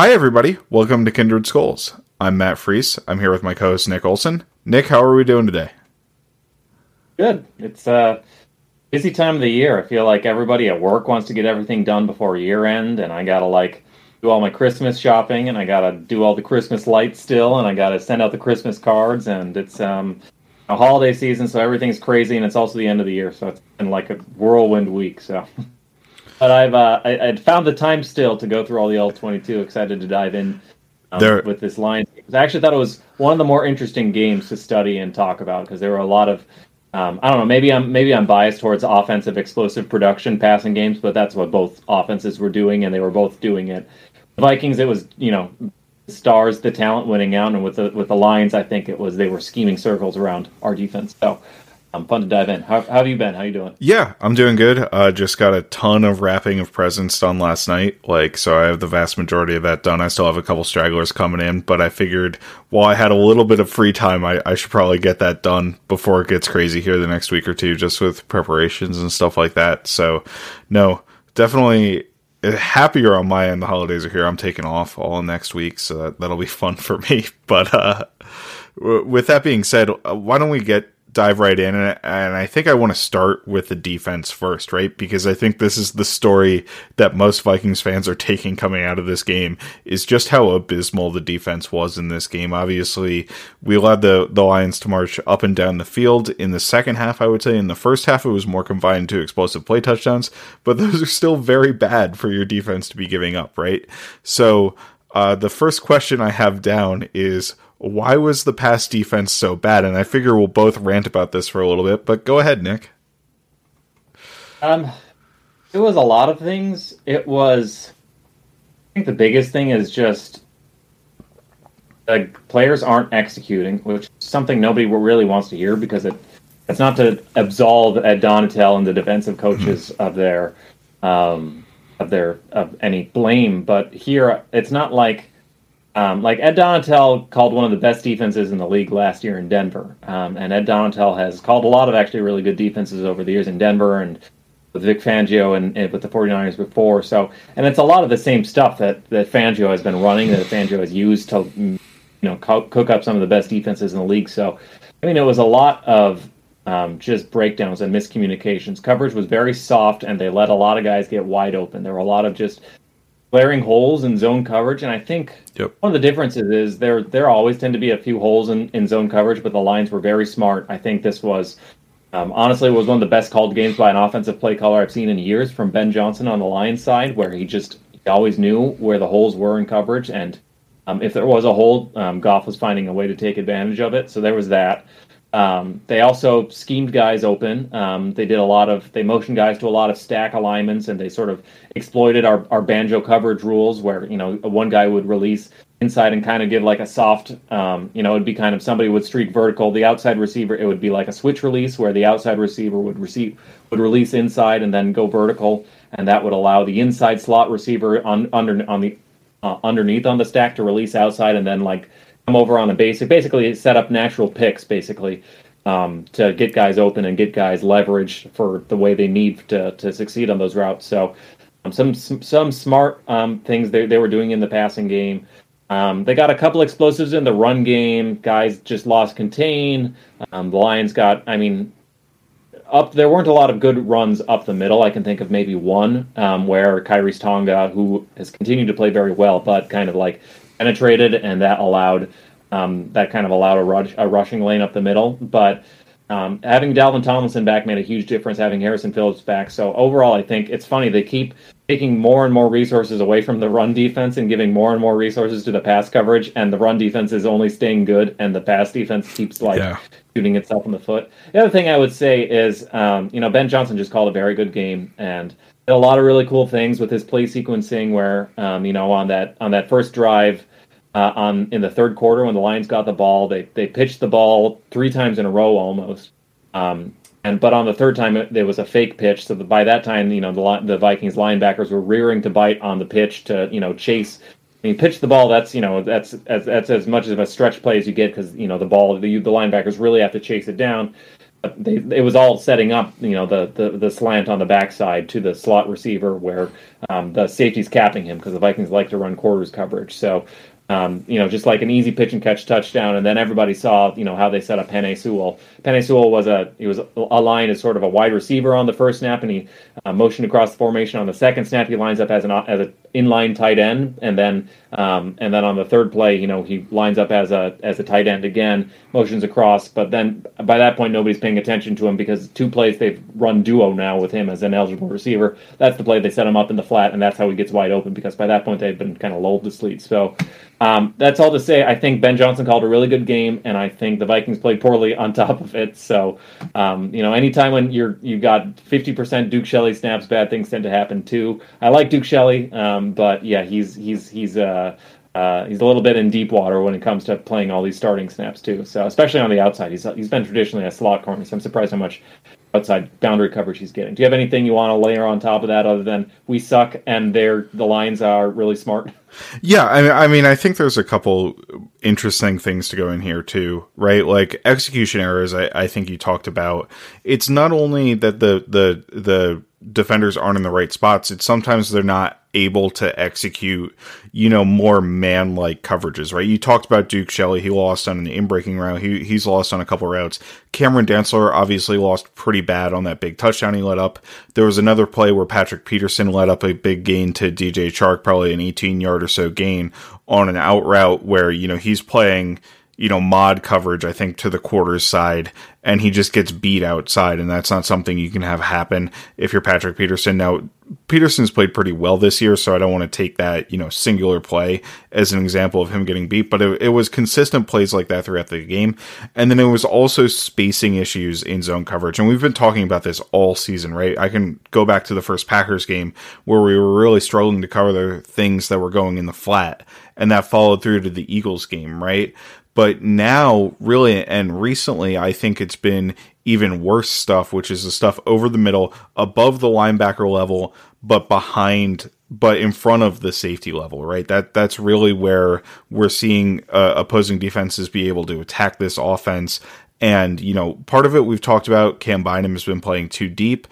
Hi, everybody. Welcome to Kindred Skulls. I'm Matt Fries. I'm here with my co host, Nick Olson. Nick, how are we doing today? Good. It's a busy time of the year. I feel like everybody at work wants to get everything done before year end, and I got to like do all my Christmas shopping, and I got to do all the Christmas lights still, and I got to send out the Christmas cards, and it's um, a holiday season, so everything's crazy, and it's also the end of the year, so it's been like a whirlwind week. So. But I've uh, I, I'd found the time still to go through all the All twenty two. Excited to dive in um, There- with this line. I actually thought it was one of the more interesting games to study and talk about because there were a lot of um, I don't know. Maybe I'm maybe I'm biased towards offensive explosive production passing games, but that's what both offenses were doing, and they were both doing it. The Vikings, it was you know stars, the talent winning out, and with the with the Lions, I think it was they were scheming circles around our defense. So, um, fun to dive in. How, how have you been? How you doing? Yeah, I'm doing good. Uh, just got a ton of wrapping of presents done last night. Like, so I have the vast majority of that done. I still have a couple stragglers coming in, but I figured while I had a little bit of free time, I, I should probably get that done before it gets crazy here the next week or two, just with preparations and stuff like that. So, no, definitely happier on my end. The holidays are here. I'm taking off all next week, so that, that'll be fun for me. But uh, with that being said, uh, why don't we get dive right in and, and I think I want to start with the defense first, right? Because I think this is the story that most Vikings fans are taking coming out of this game is just how abysmal the defense was in this game. Obviously, we allowed the the Lions to march up and down the field in the second half, I would say. In the first half it was more confined to explosive play touchdowns, but those are still very bad for your defense to be giving up, right? So, uh, the first question I have down is why was the pass defense so bad? And I figure we'll both rant about this for a little bit, but go ahead, Nick. Um, it was a lot of things. It was, I think the biggest thing is just the players aren't executing, which is something nobody really wants to hear because it it's not to absolve Ed Donatell and the defensive coaches of their um, of their of any blame, but here it's not like um, like Ed Donatell called one of the best defenses in the league last year in Denver, um, and Ed Donatell has called a lot of actually really good defenses over the years in Denver and with Vic Fangio and, and with the 49ers before. So, and it's a lot of the same stuff that that Fangio has been running that Fangio has used to you know co- cook up some of the best defenses in the league. So, I mean, it was a lot of um, just breakdowns and miscommunications. Coverage was very soft, and they let a lot of guys get wide open. There were a lot of just glaring holes in zone coverage, and I think Yep. one of the differences is there there always tend to be a few holes in, in zone coverage, but the Lions were very smart. I think this was um, honestly was one of the best called games by an offensive play caller I've seen in years from Ben Johnson on the Lions side, where he just he always knew where the holes were in coverage, and um, if there was a hole, um, Goff was finding a way to take advantage of it. So there was that. Um, they also schemed guys open. Um, they did a lot of they motioned guys to a lot of stack alignments, and they sort of exploited our, our banjo coverage rules, where you know one guy would release inside and kind of give like a soft, um, you know, it'd be kind of somebody would streak vertical. The outside receiver, it would be like a switch release, where the outside receiver would receive would release inside and then go vertical, and that would allow the inside slot receiver on under on the uh, underneath on the stack to release outside and then like over on a basic basically set up natural picks basically um, to get guys open and get guys leverage for the way they need to, to succeed on those routes. So um, some, some some smart um, things they, they were doing in the passing game. Um, they got a couple explosives in the run game. Guys just lost contain. Um, the lions got i mean up there weren't a lot of good runs up the middle. I can think of maybe one um, where Khyiris Tonga, who has continued to play very well, but kind of like penetrated, and that allowed um, that kind of allowed a, rush, a rushing lane up the middle. But um, having Dalvin Tomlinson back made a huge difference. Having Harrison Phillips back, so overall, I think it's funny they keep taking more and more resources away from the run defense and giving more and more resources to the pass coverage, and the run defense is only staying good, and the pass defense keeps like Yeah. shooting itself in the foot. The other thing I would say is, um, you know, Ben Johnson just called a very good game and did a lot of really cool things with his play sequencing. Where, um, you know, on that on that first drive, uh, on in the third quarter when the Lions got the ball, they they pitched the ball three times in a row almost. Um, and but on the third time it, there was a fake pitch, so that by that time, you know, the the Vikings linebackers were rearing to bite on the pitch to you know chase. I mean, pitch the ball. That's you know that's that's, that's as much of a stretch play as you get because you know the ball the the linebackers really have to chase it down. they, it was all setting up, you know, the, the, the slant on the backside to the slot receiver where um, the safety's capping him because the Vikings like to run quarters coverage. So, um, you know, just like an easy pitch and catch touchdown, and then everybody saw, you know, how they set up Penei Sewell. Penei Sewell was a he was a line as sort of a wide receiver on the first snap, and he uh, motioned across the formation on the second snap. He lines up as an as a inline tight end, and then um, and then on the third play, you know, he lines up as a as a tight end again, motions across. But then by that point, nobody's paying attention to him because two plays they've run duo now with him as an eligible receiver. That's the play they set him up in the flat, and that's how he gets wide open because by that point they've been kind of lulled to sleep. So um, that's all to say. I think Ben Johnson called a really good game, and I think the Vikings played poorly on top of it. So, um, you know, anytime when you're you've got 50% Duke Shelley snaps, bad things tend to happen too. I like Duke Shelley. Um, but yeah, he's he's he's uh, uh, he's a little bit in deep water when it comes to playing all these starting snaps too. So especially on the outside, he's he's been traditionally a slot corner. So I'm surprised how much outside boundary coverage he's getting. Do you have anything you want to layer on top of that other than we suck and they're the Lions are really smart? Yeah, I, I mean, I think there's a couple interesting things to go in here too, right? Like execution errors. I, I think you talked about. It's not only that the the the defenders aren't in the right spots. It's sometimes they're not able to execute, you know, more man like coverages, right? You talked about Duke Shelley. He lost on an in breaking route. He, he's lost on a couple routes. Cameron Dantzler obviously lost pretty bad on that big touchdown he let up. There was another play where Patrick Peterson let up a big gain to DJ Chark, probably an 18 yard or so gain on an out route where, you know, he's playing you know, mod coverage, I think, to the quarters side, and he just gets beat outside, and that's not something you can have happen if you're Patrick Peterson. Now, Peterson's played pretty well this year, so I don't want to take that, you know, singular play as an example of him getting beat, but it, it was consistent plays like that throughout the game. And then it was also spacing issues in zone coverage. And we've been talking about this all season, right? I can go back to the first Packers game where we were really struggling to cover the things that were going in the flat, and that followed through to the Eagles game, right? But now, really, and recently, I think it's been even worse stuff, which is the stuff over the middle, above the linebacker level, but behind, but in front of the safety level, right? That that's really where we're seeing uh, opposing defenses be able to attack this offense. And you know, part of it we've talked about. Cam Bynum has been playing too deep,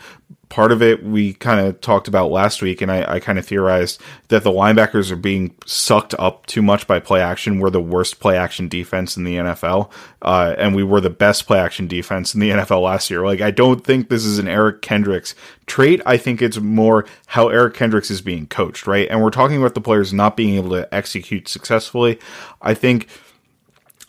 part of it we kind of talked about last week, and I, I kind of theorized that the linebackers are being sucked up too much by play action. We're the worst play action defense in the NFL, uh, and we were the best play action defense in the NFL last year. Like, I don't think this is an Eric Kendricks trait. I think it's more how Eric Kendricks is being coached, right? And we're talking about the players not being able to execute successfully. I think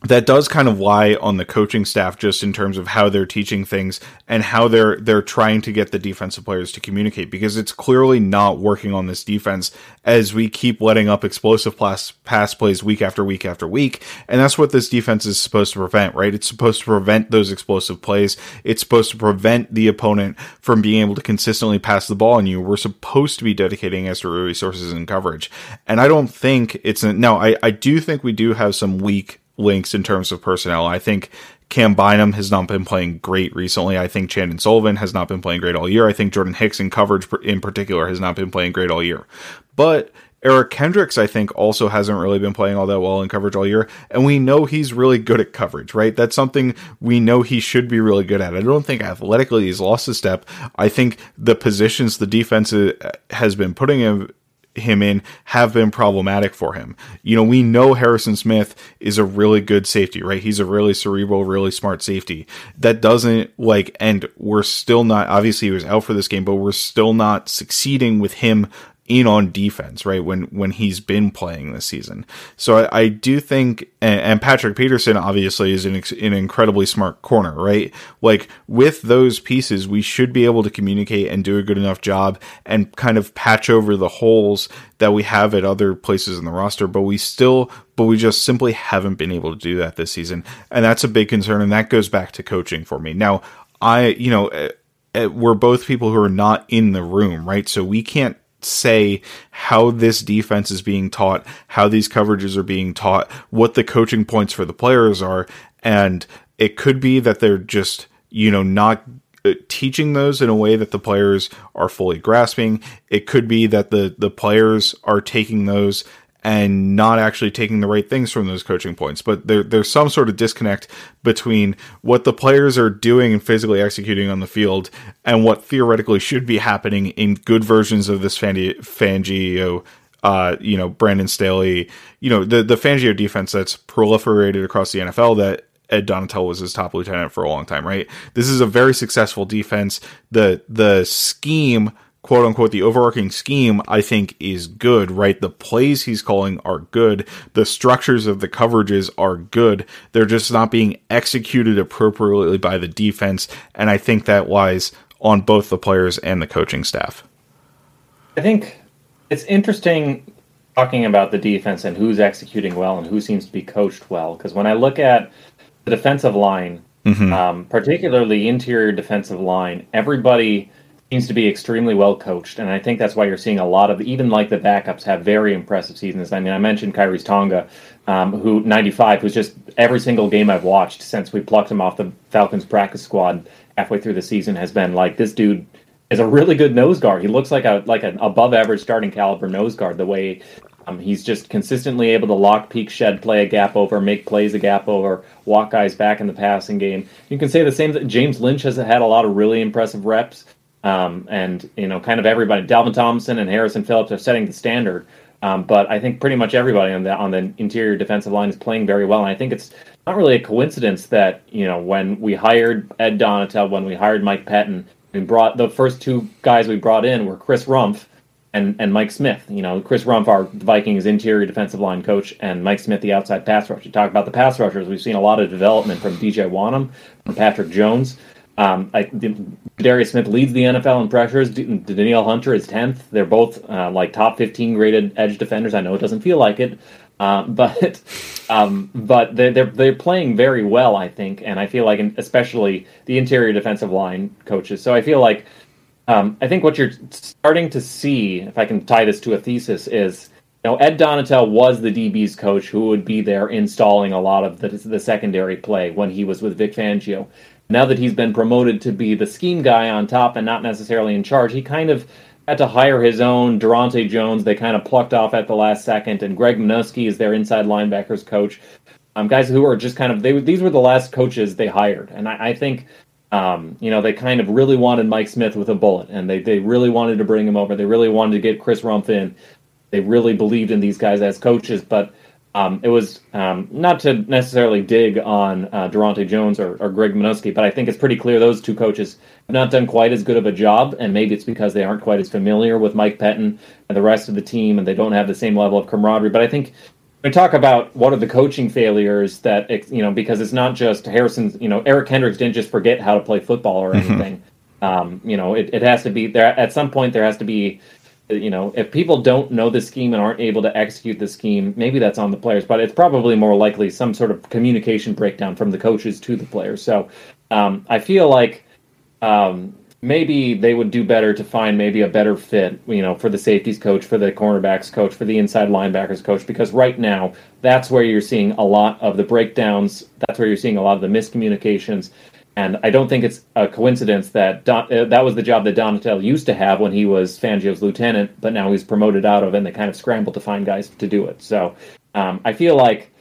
that does kind of lie on the coaching staff just in terms of how they're teaching things and how they're they're trying to get the defensive players to communicate because it's clearly not working on this defense as we keep letting up explosive pass, pass plays week after week after week. And that's what this defense is supposed to prevent right? It's supposed to prevent those explosive plays. It's supposed to prevent the opponent from being able to consistently pass the ball on you. We're supposed to be dedicating extra resources and coverage. And I don't think it's no. I I do think we do have some weak links in terms of personnel. I think Cam Bynum has not been playing great recently. I think Chandon Sullivan has not been playing great all year. I think Jordan Hicks in coverage in particular has not been playing great all year. But Eric Kendricks, I think, also hasn't really been playing all that well in coverage all year. And we know he's really good at coverage, right? That's something we know he should be really good at. I don't think athletically he's lost a step. I think the positions the defense uh, has been putting him him in have been problematic for him. You know, we know Harrison Smith is a really good safety, right? He's a really cerebral, really smart safety. That doesn't like, and we're still not, obviously he was out for this game, but we're still not succeeding with him in on defense, right? When when he's been playing this season, so I, I do think, and, and, Patrick Peterson obviously is an, an incredibly smart corner, right? Like with those pieces, we should be able to communicate and do a good enough job and kind of patch over the holes that we have at other places in the roster, but we still, but we just simply haven't been able to do that this season, and that's a big concern, and that goes back to coaching for me. Now, I, you know. Eh, eh, we're both people who are not in the room, right? So we can't say how this defense is being taught, how these coverages are being taught, what the coaching points for the players are. And it could be that they're just, you know, not uh, teaching those in a way that the players are fully grasping. It could be that the, the players are taking those and not actually taking the right things from those coaching points. But there, there's some sort of disconnect between what the players are doing and physically executing on the field and what theoretically should be happening in good versions of this Fangio, uh, you know, Brandon Staley, you know, the, the Fangio defense that's proliferated across the NFL that Ed Donatell was his top lieutenant for a long time, right? This is a very successful defense. The the scheme quote unquote the overarching scheme I think is good, right? The plays he's calling are good. The structures of the coverages are good. They're just not being executed appropriately by the defense, and I think that lies on both the players and the coaching staff. I think it's interesting talking about the defense and who's executing well and who seems to be coached well because when I look at the defensive line, mm-hmm. um, particularly interior defensive line, everybody seems to be extremely well coached, and I think that's why you're seeing a lot of even like the backups have very impressive seasons. I mean, I mentioned Khyiris Tonga, um, who 95 was just every single game I've watched since we plucked him off the Falcons practice squad halfway through the season has been like this dude is a really good nose guard. He looks like a like an above average starting caliber nose guard. The way um, he's just consistently able to lock, peak, shed, play a gap over, make plays a gap over, walk guys back in the passing game. You can say the same. That James Lynch has had a lot of really impressive reps. Um, and you know, kind of everybody, Dalvin Thompson and Harrison Phillips are setting the standard. Um, but I think pretty much everybody on the on the interior defensive line is playing very well. And I think it's not really a coincidence that you know when we hired Ed Donatell, when we hired Mike Pettine, we brought the first two guys we brought in were Chris Rumph and and Mike Smith. You know, Chris Rumph, our Vikings interior defensive line coach, and Mike Smith, the outside pass rusher. You talk about the pass rushers. We've seen a lot of development from DJ Wonnum, from Patrick Jones. Um, I, Darius Smith leads the NFL in pressures. Danielle Hunter is tenth. They're both uh, like top fifteen graded edge defenders. I know it doesn't feel like it, uh, but um, but they're, they're they're playing very well, I think, and I feel like, especially the interior defensive line coaches. So I feel like um, I think what you're starting to see, if I can tie this to a thesis, is know Ed Donatell was the DB's coach who would be there installing a lot of the, the secondary play when he was with Vic Fangio now that he's been promoted to be the scheme guy on top and not necessarily in charge, he kind of had to hire his own Daronte Jones. They kind of plucked off at the last second, and Greg Manusky is their inside linebackers coach. Um, guys who are just kind of they these were the last coaches they hired, and I, I think um, you know they kind of really wanted Mike Smith with a bullet, and they they really wanted to bring him over. They really wanted to get Chris Rumph in. They really believed in these guys as coaches, but um, it was um, not to necessarily dig on uh, Daronte Jones or, or Greg Manusky, but I think it's pretty clear those two coaches have not done quite as good of a job, and maybe it's because they aren't quite as familiar with Mike Pettine and the rest of the team, and they don't have the same level of camaraderie. But I think we talk about what are the coaching failures that you know because it's not just Harrison. You know, Eric Kendricks didn't just forget how to play football or mm-hmm. anything. Mm-hmm. Um, you know, it, it has to be there at some point. There has to be you know, if people don't know the scheme and aren't able to execute the scheme, maybe that's on the players, but it's probably more likely some sort of communication breakdown from the coaches to the players. So um, I feel like um, maybe they would do better to find maybe a better fit, you know, for the safeties coach, for the cornerbacks coach, for the inside linebackers coach, because right now that's where you're seeing a lot of the breakdowns. That's where you're seeing a lot of the miscommunications. And I don't think it's a coincidence that Don, uh, that was the job that Donatell used to have when he was Fangio's lieutenant, but now he's promoted out of, and they kind of scramble to find guys to do it. So um, I feel like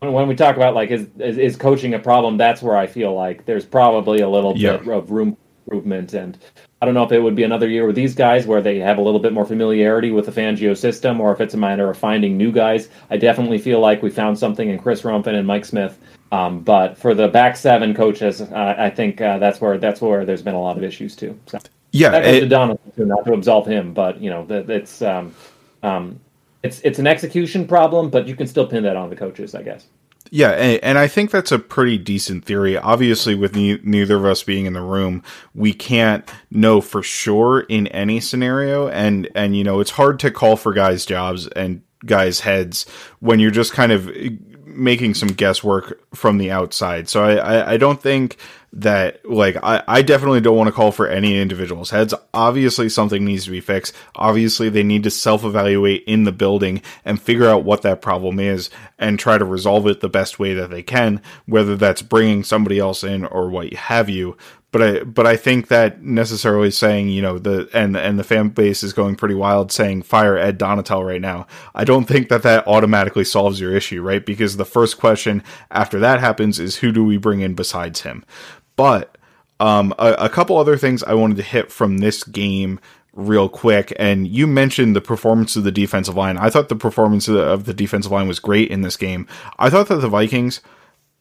when we talk about like is, is, is coaching a problem, that's where I feel like there's probably a little yeah. bit of room improvement. And I don't know if it would be another year with these guys where they have a little bit more familiarity with the Fangio system, or if it's a matter of finding new guys. I definitely feel like we found something in Chris Rumphin and Mike Smith um, but for the back seven coaches, uh, I think uh, that's where that's where there's been a lot of issues too. So, yeah, that goes it, to Donovan too, not to absolve him, but you know that it's um, um, it's it's an execution problem, but you can still pin that on the coaches, I guess. Yeah, and, and, I think that's a pretty decent theory. Obviously, with ne- neither of us being in the room, we can't know for sure in any scenario, and and you know it's hard to call for guys' jobs and guys' heads when you're just kind of making some guesswork from the outside. So I, I, I don't think that like I, I definitely don't want to call for any individual's heads. Obviously something needs to be fixed. Obviously they need to self-evaluate in the building and figure out what that problem is and try to resolve it the best way that they can, whether that's bringing somebody else in or what have you. But I but I think that necessarily saying you know the and and the fan base is going pretty wild saying fire Ed Donatell right now. I don't think that that automatically solves your issue, right? Because the first question after that happens is who do we bring in besides him? But um, a, a couple other things I wanted to hit from this game real quick. And you mentioned the performance of the defensive line. I thought the performance of the, of the defensive line was great in this game. I thought that the Vikings,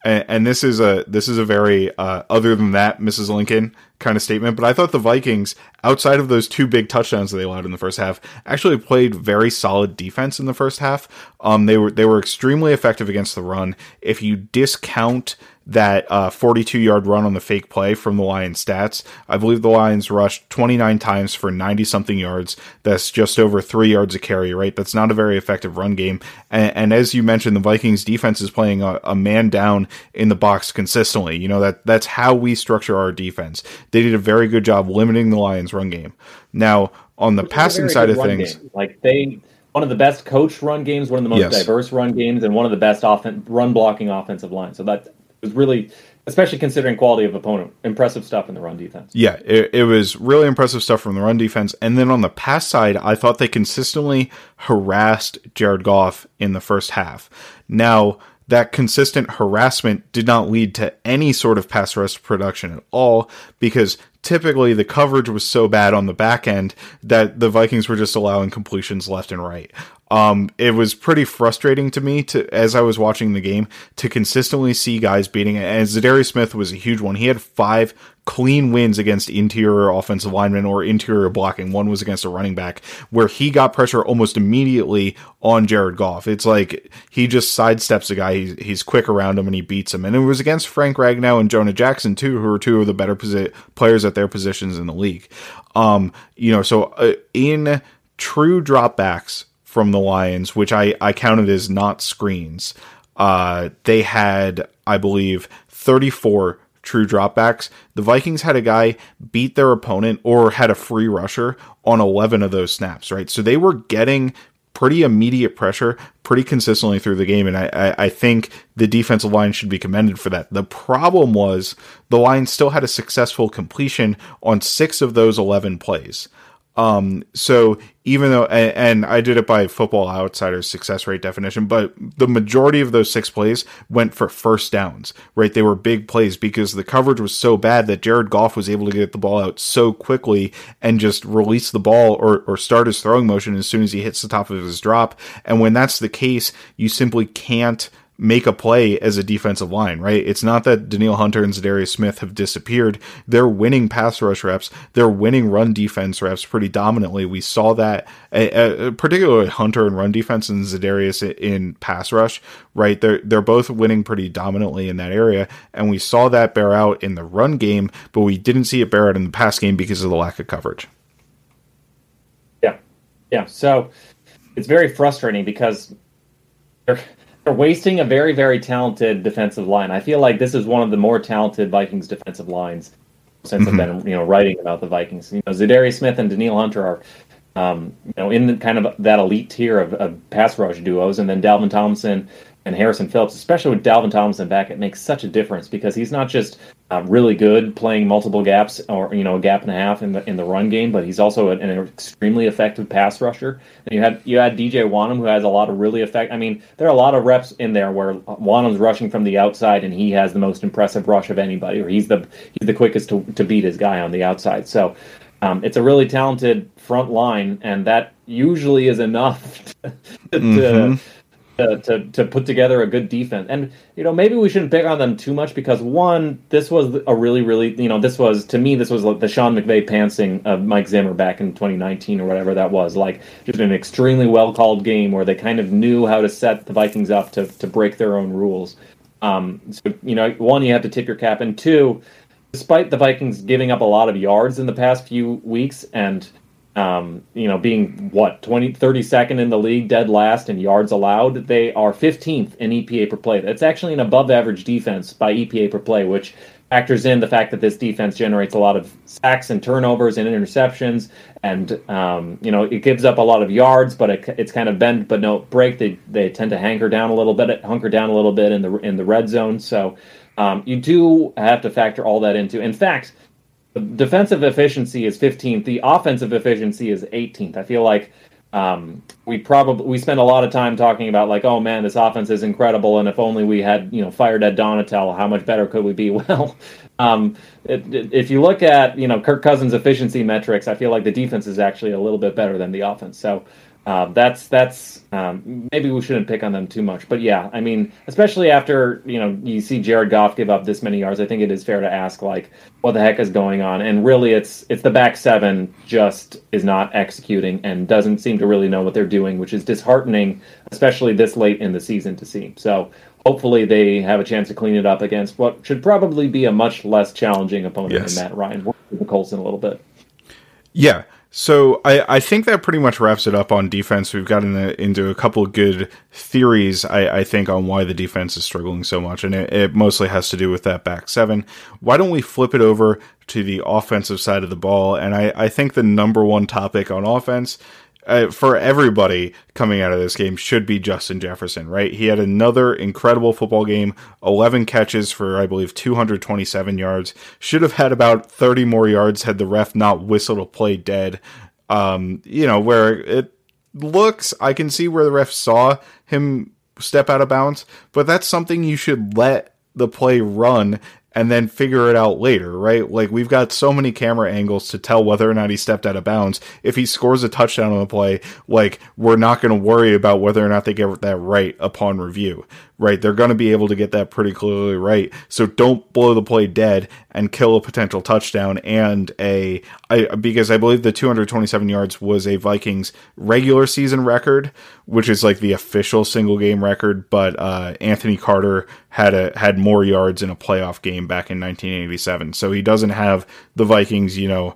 and, and this is a this is a very uh, other than that Mrs. Lincoln kind of statement, but I thought the Vikings, outside of those two big touchdowns that they allowed in the first half, actually played very solid defense in the first half. Um, they were they were extremely effective against the run. If you discount that uh, 42 yard run on the fake play from the Lions stats. I believe the Lions rushed 29 times for 90 something yards. That's just over three yards a carry, right? That's not a very effective run game. And, and as you mentioned, the Vikings defense is playing a, a, man down in the box consistently. You know, that that's how we structure our defense. They did a very good job limiting the Lions run game. Now, on the Which passing side of things, game. like they, one of the best coach run games, one of the most yes. diverse run games, and one of the best offen- run blocking offensive lines. So that was really especially considering quality of opponent. Impressive stuff in the run defense. Yeah, it, it, was really impressive stuff from the run defense. And then on the pass side, I thought they consistently harassed Jared Goff in the first half. Now, that consistent harassment did not lead to any sort of pass rush production at all because typically the coverage was so bad on the back end that the Vikings were just allowing completions left and right. Um, it was pretty frustrating to me to as I was watching the game to consistently see guys beating it. And Za'Darius Smith was a huge one. He had five clean wins against interior offensive linemen or interior blocking. One was against a running back where he got pressure almost immediately on Jared Goff. It's like he just sidesteps a guy. He's, he's quick around him and he beats him. And it was against Frank Ragnow and Jonah Jackson too, who are two of the better posi- players at their positions in the league. Um, you know, so uh, in true dropbacks from the Lions, which I, I counted as not screens. Uh, they had, I believe, 34 true dropbacks. The Vikings had a guy beat their opponent or had a free rusher on 11 of those snaps, right? So they were getting pretty immediate pressure pretty consistently through the game. And I, I, I, think the defensive line should be commended for that. The problem was the Lions still had a successful completion on six of those 11 plays. Um, so even though, and, and, I did it by Football Outsiders success rate definition, but the majority of those six plays went for first downs, right? They were big plays because the coverage was so bad that Jared Goff was able to get the ball out so quickly and just release the ball or, or start his throwing motion as soon as he hits the top of his drop. And when that's the case, you simply can't make a play as a defensive line, right? It's not that Danielle Hunter and Za'Darius Smith have disappeared. They're winning pass rush reps. They're winning run defense reps pretty dominantly. We saw that, uh, uh, particularly Hunter and run defense and Za'Darius in pass rush, right? They're, they're both winning pretty dominantly in that area. And we saw that bear out in the run game, but we didn't see it bear out in the pass game because of the lack of coverage. Yeah. Yeah. So it's very frustrating because they're, they're wasting a very, very talented defensive line. I feel like this is one of the more talented Vikings defensive lines since mm-hmm. I've been, you know, writing about the Vikings. You know, Za'Darius Smith and Danielle Hunter are, um, you know, in the, kind of that elite tier of, of pass rush duos, and then Dalvin Tomlinson and Harrison Phillips, especially with Dalvin Tomlinson back, it makes such a difference because he's not just uh, really good playing multiple gaps or you know a gap and a half in the in the run game, but he's also an, an extremely effective pass rusher. And you had you had DJ Wonnum who has a lot of really effect. I mean, there are a lot of reps in there where Wonnum's rushing from the outside and he has the most impressive rush of anybody, or he's the he's the quickest to to beat his guy on the outside. So. Um, it's a really talented front line, and that usually is enough to, mm-hmm to, to, to put together a good defense. And you know, maybe we shouldn't pick on them too much because one, this was a really, really, you know, this was to me, this was like the Sean McVay pantsing of Mike Zimmer back in 2019 or whatever that was. Like just an extremely well called game where they kind of knew how to set the Vikings up to to break their own rules. Um, so you know, one, you have to tip your cap, and two, despite the Vikings giving up a lot of yards in the past few weeks and um, you know, being what 20, 32nd in the league, dead last in yards allowed, they are 15th in EPA per play. That's actually an above average defense by EPA per play, which factors in the fact that this defense generates a lot of sacks and turnovers and interceptions, and um, you know it gives up a lot of yards, but it, it's kind of bend but no break. They they tend to hanker down a little bit, hunker down a little bit in the in the red zone. So um, you do have to factor all that into. In fact the defensive efficiency is 15th. The offensive efficiency is 18th. I feel like um, we probably we spend a lot of time talking about like, oh man, this offense is incredible, and if only we had you know fired Ed Donatell, how much better could we be? Well, um, it, it, if you look at you know Kirk Cousins' efficiency metrics, I feel like the defense is actually a little bit better than the offense. So uh, that's that's um, maybe we shouldn't pick on them too much, but yeah, I mean, especially after you know you see Jared Goff give up this many yards, I think it is fair to ask like, what the heck is going on? And really, it's it's the back seven just is not executing and doesn't seem to really know what they're doing, which is disheartening, especially this late in the season to see. So hopefully they have a chance to clean it up against what should probably be a much less challenging opponent yes. than Matt Ryan. We'll the Colts in a little bit. Yeah, so I, I think that pretty much wraps it up on defense. We've gotten into a couple good theories, I, I think, on why the defense is struggling so much, and it, it mostly has to do with that back seven. Why don't we flip it over to the offensive side of the ball? And I, I think the number one topic on offense uh, for everybody coming out of this game should be Justin Jefferson, right? He had another incredible football game, 11 catches for, I believe, 227 yards. Should have had about 30 more yards had the ref not whistled a play dead. Um, you know, where it looks, I can see where the ref saw him step out of bounds, but that's something you should let the play run and then figure it out later, right? Like we've got so many camera angles to tell whether or not he stepped out of bounds. If he scores a touchdown on the play, like we're not going to worry about whether or not they get that right upon review right? They're going to be able to get that pretty clearly right. So don't blow the play dead and kill a potential touchdown and a I, because I believe the 227 yards was a Vikings regular season record, which is like the official single game record. But uh, Anthony Carter had a had more yards in a playoff game back in 1987, so he doesn't have the Vikings, you know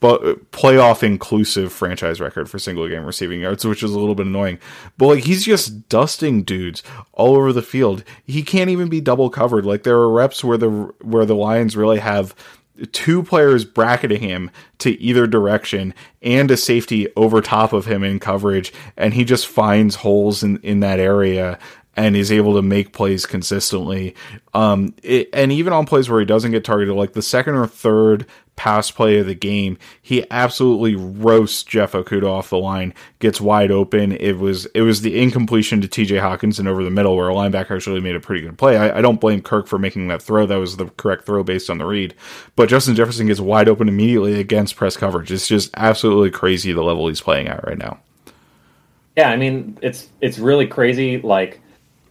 but playoff inclusive franchise record for single game receiving yards, which is a little bit annoying. But like he's just dusting dudes all over the field. He can't even be double covered. Like there are reps where the where the Lions really have two players bracketing him to either direction and a safety over top of him in coverage and he just finds holes in in that area and is able to make plays consistently. Um, it, and even on plays where he doesn't get targeted, like the second or third pass play of the game, he absolutely roasts Jeff Okudah off the line, gets wide open. It was it was the incompletion to T.J. Hockenson over the middle where a linebacker actually made a pretty good play. I, I don't blame Kirk for making that throw; that was the correct throw based on the read. But Justin Jefferson gets wide open immediately against press coverage. It's just absolutely crazy the level he's playing at right now. Yeah, I mean it's it's really crazy. Like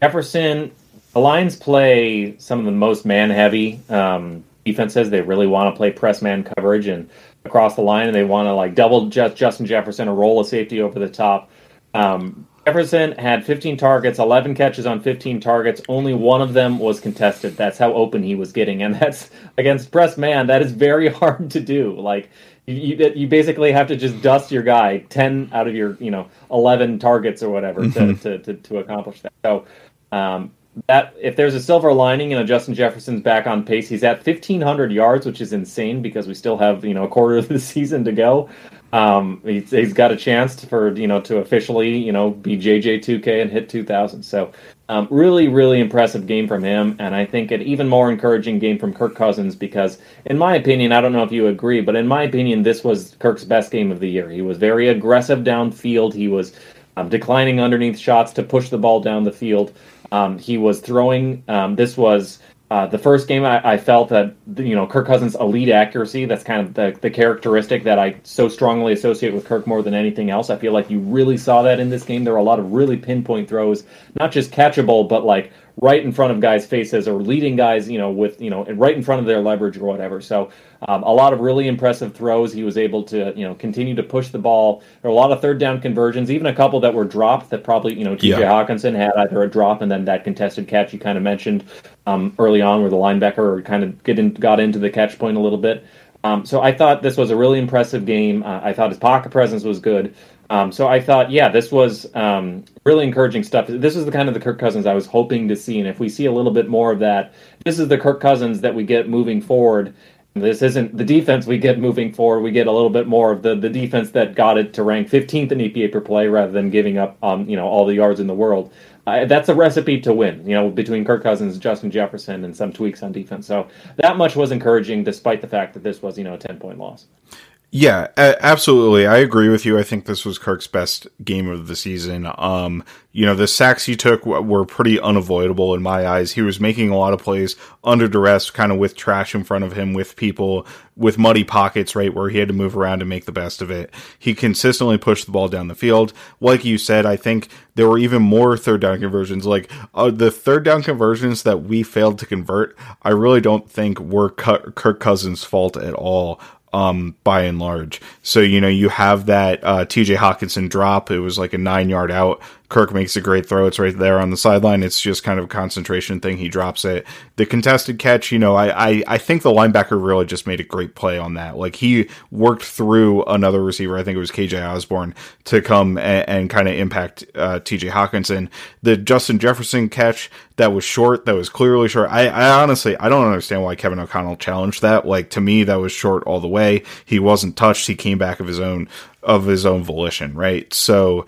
Jefferson, the Lions play some of the most man heavy um, defenses. They really want to play press man coverage and across the line, and they want to like double just Justin Jefferson or roll a safety over the top. Um, Jefferson had 15 targets, 11 catches on 15 targets. Only one of them was contested. That's how open he was getting, and that's against press man. That is very hard to do. Like you, you basically have to just dust your guy 10 out of your you know 11 targets or whatever mm-hmm. to, to, to, to accomplish that. So um, that if there's a silver lining and Justin Jefferson's back on pace, he's at 1500 yards, which is insane because we still have you know a quarter of the season to go. Um, he's, he's got a chance to, for you know to officially you know be JJ2K and hit 2000. So um, really really impressive game from him, and I think an even more encouraging game from Kirk Cousins because in my opinion, I don't know if you agree, but in my opinion, this was Kirk's best game of the year. He was very aggressive downfield. He was um, declining underneath shots to push the ball down the field. Um, he was throwing. Um, this was uh, the first game I, I, felt that you know Kirk Cousins' elite accuracy. That's kind of the, the characteristic that I so strongly associate with Kirk more than anything else. I feel like you really saw that in this game. There were a lot of really pinpoint throws, not just catchable, but like right in front of guys' faces or leading guys, you know, with you know, right in front of their leverage or whatever. So um, a lot of really impressive throws. He was able to you know continue to push the ball. There were a lot of third down conversions, even a couple that were dropped that probably you know T.J. Yeah. Hockenson had either a drop and then that contested catch you kind of mentioned um, early on where the linebacker kind of get in, got into the catch point a little bit. Um, so I thought this was a really impressive game. Uh, I thought his pocket presence was good. Um, so I thought, yeah, this was um, really encouraging stuff. This is the kind of the Kirk Cousins I was hoping to see, and if we see a little bit more of that, this is the Kirk Cousins that we get moving forward. This isn't the defense we get moving forward. We get a little bit more of the the defense that got it to rank 15th in EPA per play rather than giving up, um, you know, all the yards in the world. uh, that's a recipe to win. You know, between Kirk Cousins, Justin Jefferson, and some tweaks on defense. So that much was encouraging, despite the fact that this was you know a ten point loss. Yeah, absolutely. I agree with you. I think this was Kirk's best game of the season. Um, you know, the sacks he took were pretty unavoidable in my eyes. He was making a lot of plays under duress, kind of with trash in front of him, with people, with muddy pockets, right, where he had to move around and make the best of it. He consistently pushed the ball down the field. Like you said, I think there were even more third down conversions. Like uh, the third down conversions that we failed to convert, I really don't think were Kirk Cousins' fault at all um, by and large. So, you know, you have that uh, TJ Hockenson drop. It was like a nine yard out. Kirk makes a great throw. It's right there on the sideline. It's just kind of a concentration thing. He drops it. The contested catch, you know, I, I, I think the linebacker really just made a great play on that. Like he worked through another receiver. I think it was KJ Osborn to come and, and kind of impact uh, TJ Hockenson. The Justin Jefferson catch that was short, that was clearly short. I, I honestly, I don't understand why Kevin O'Connell challenged that. Like to me, that was short all the way. He wasn't touched. He came back of his own, of his own volition, right? So,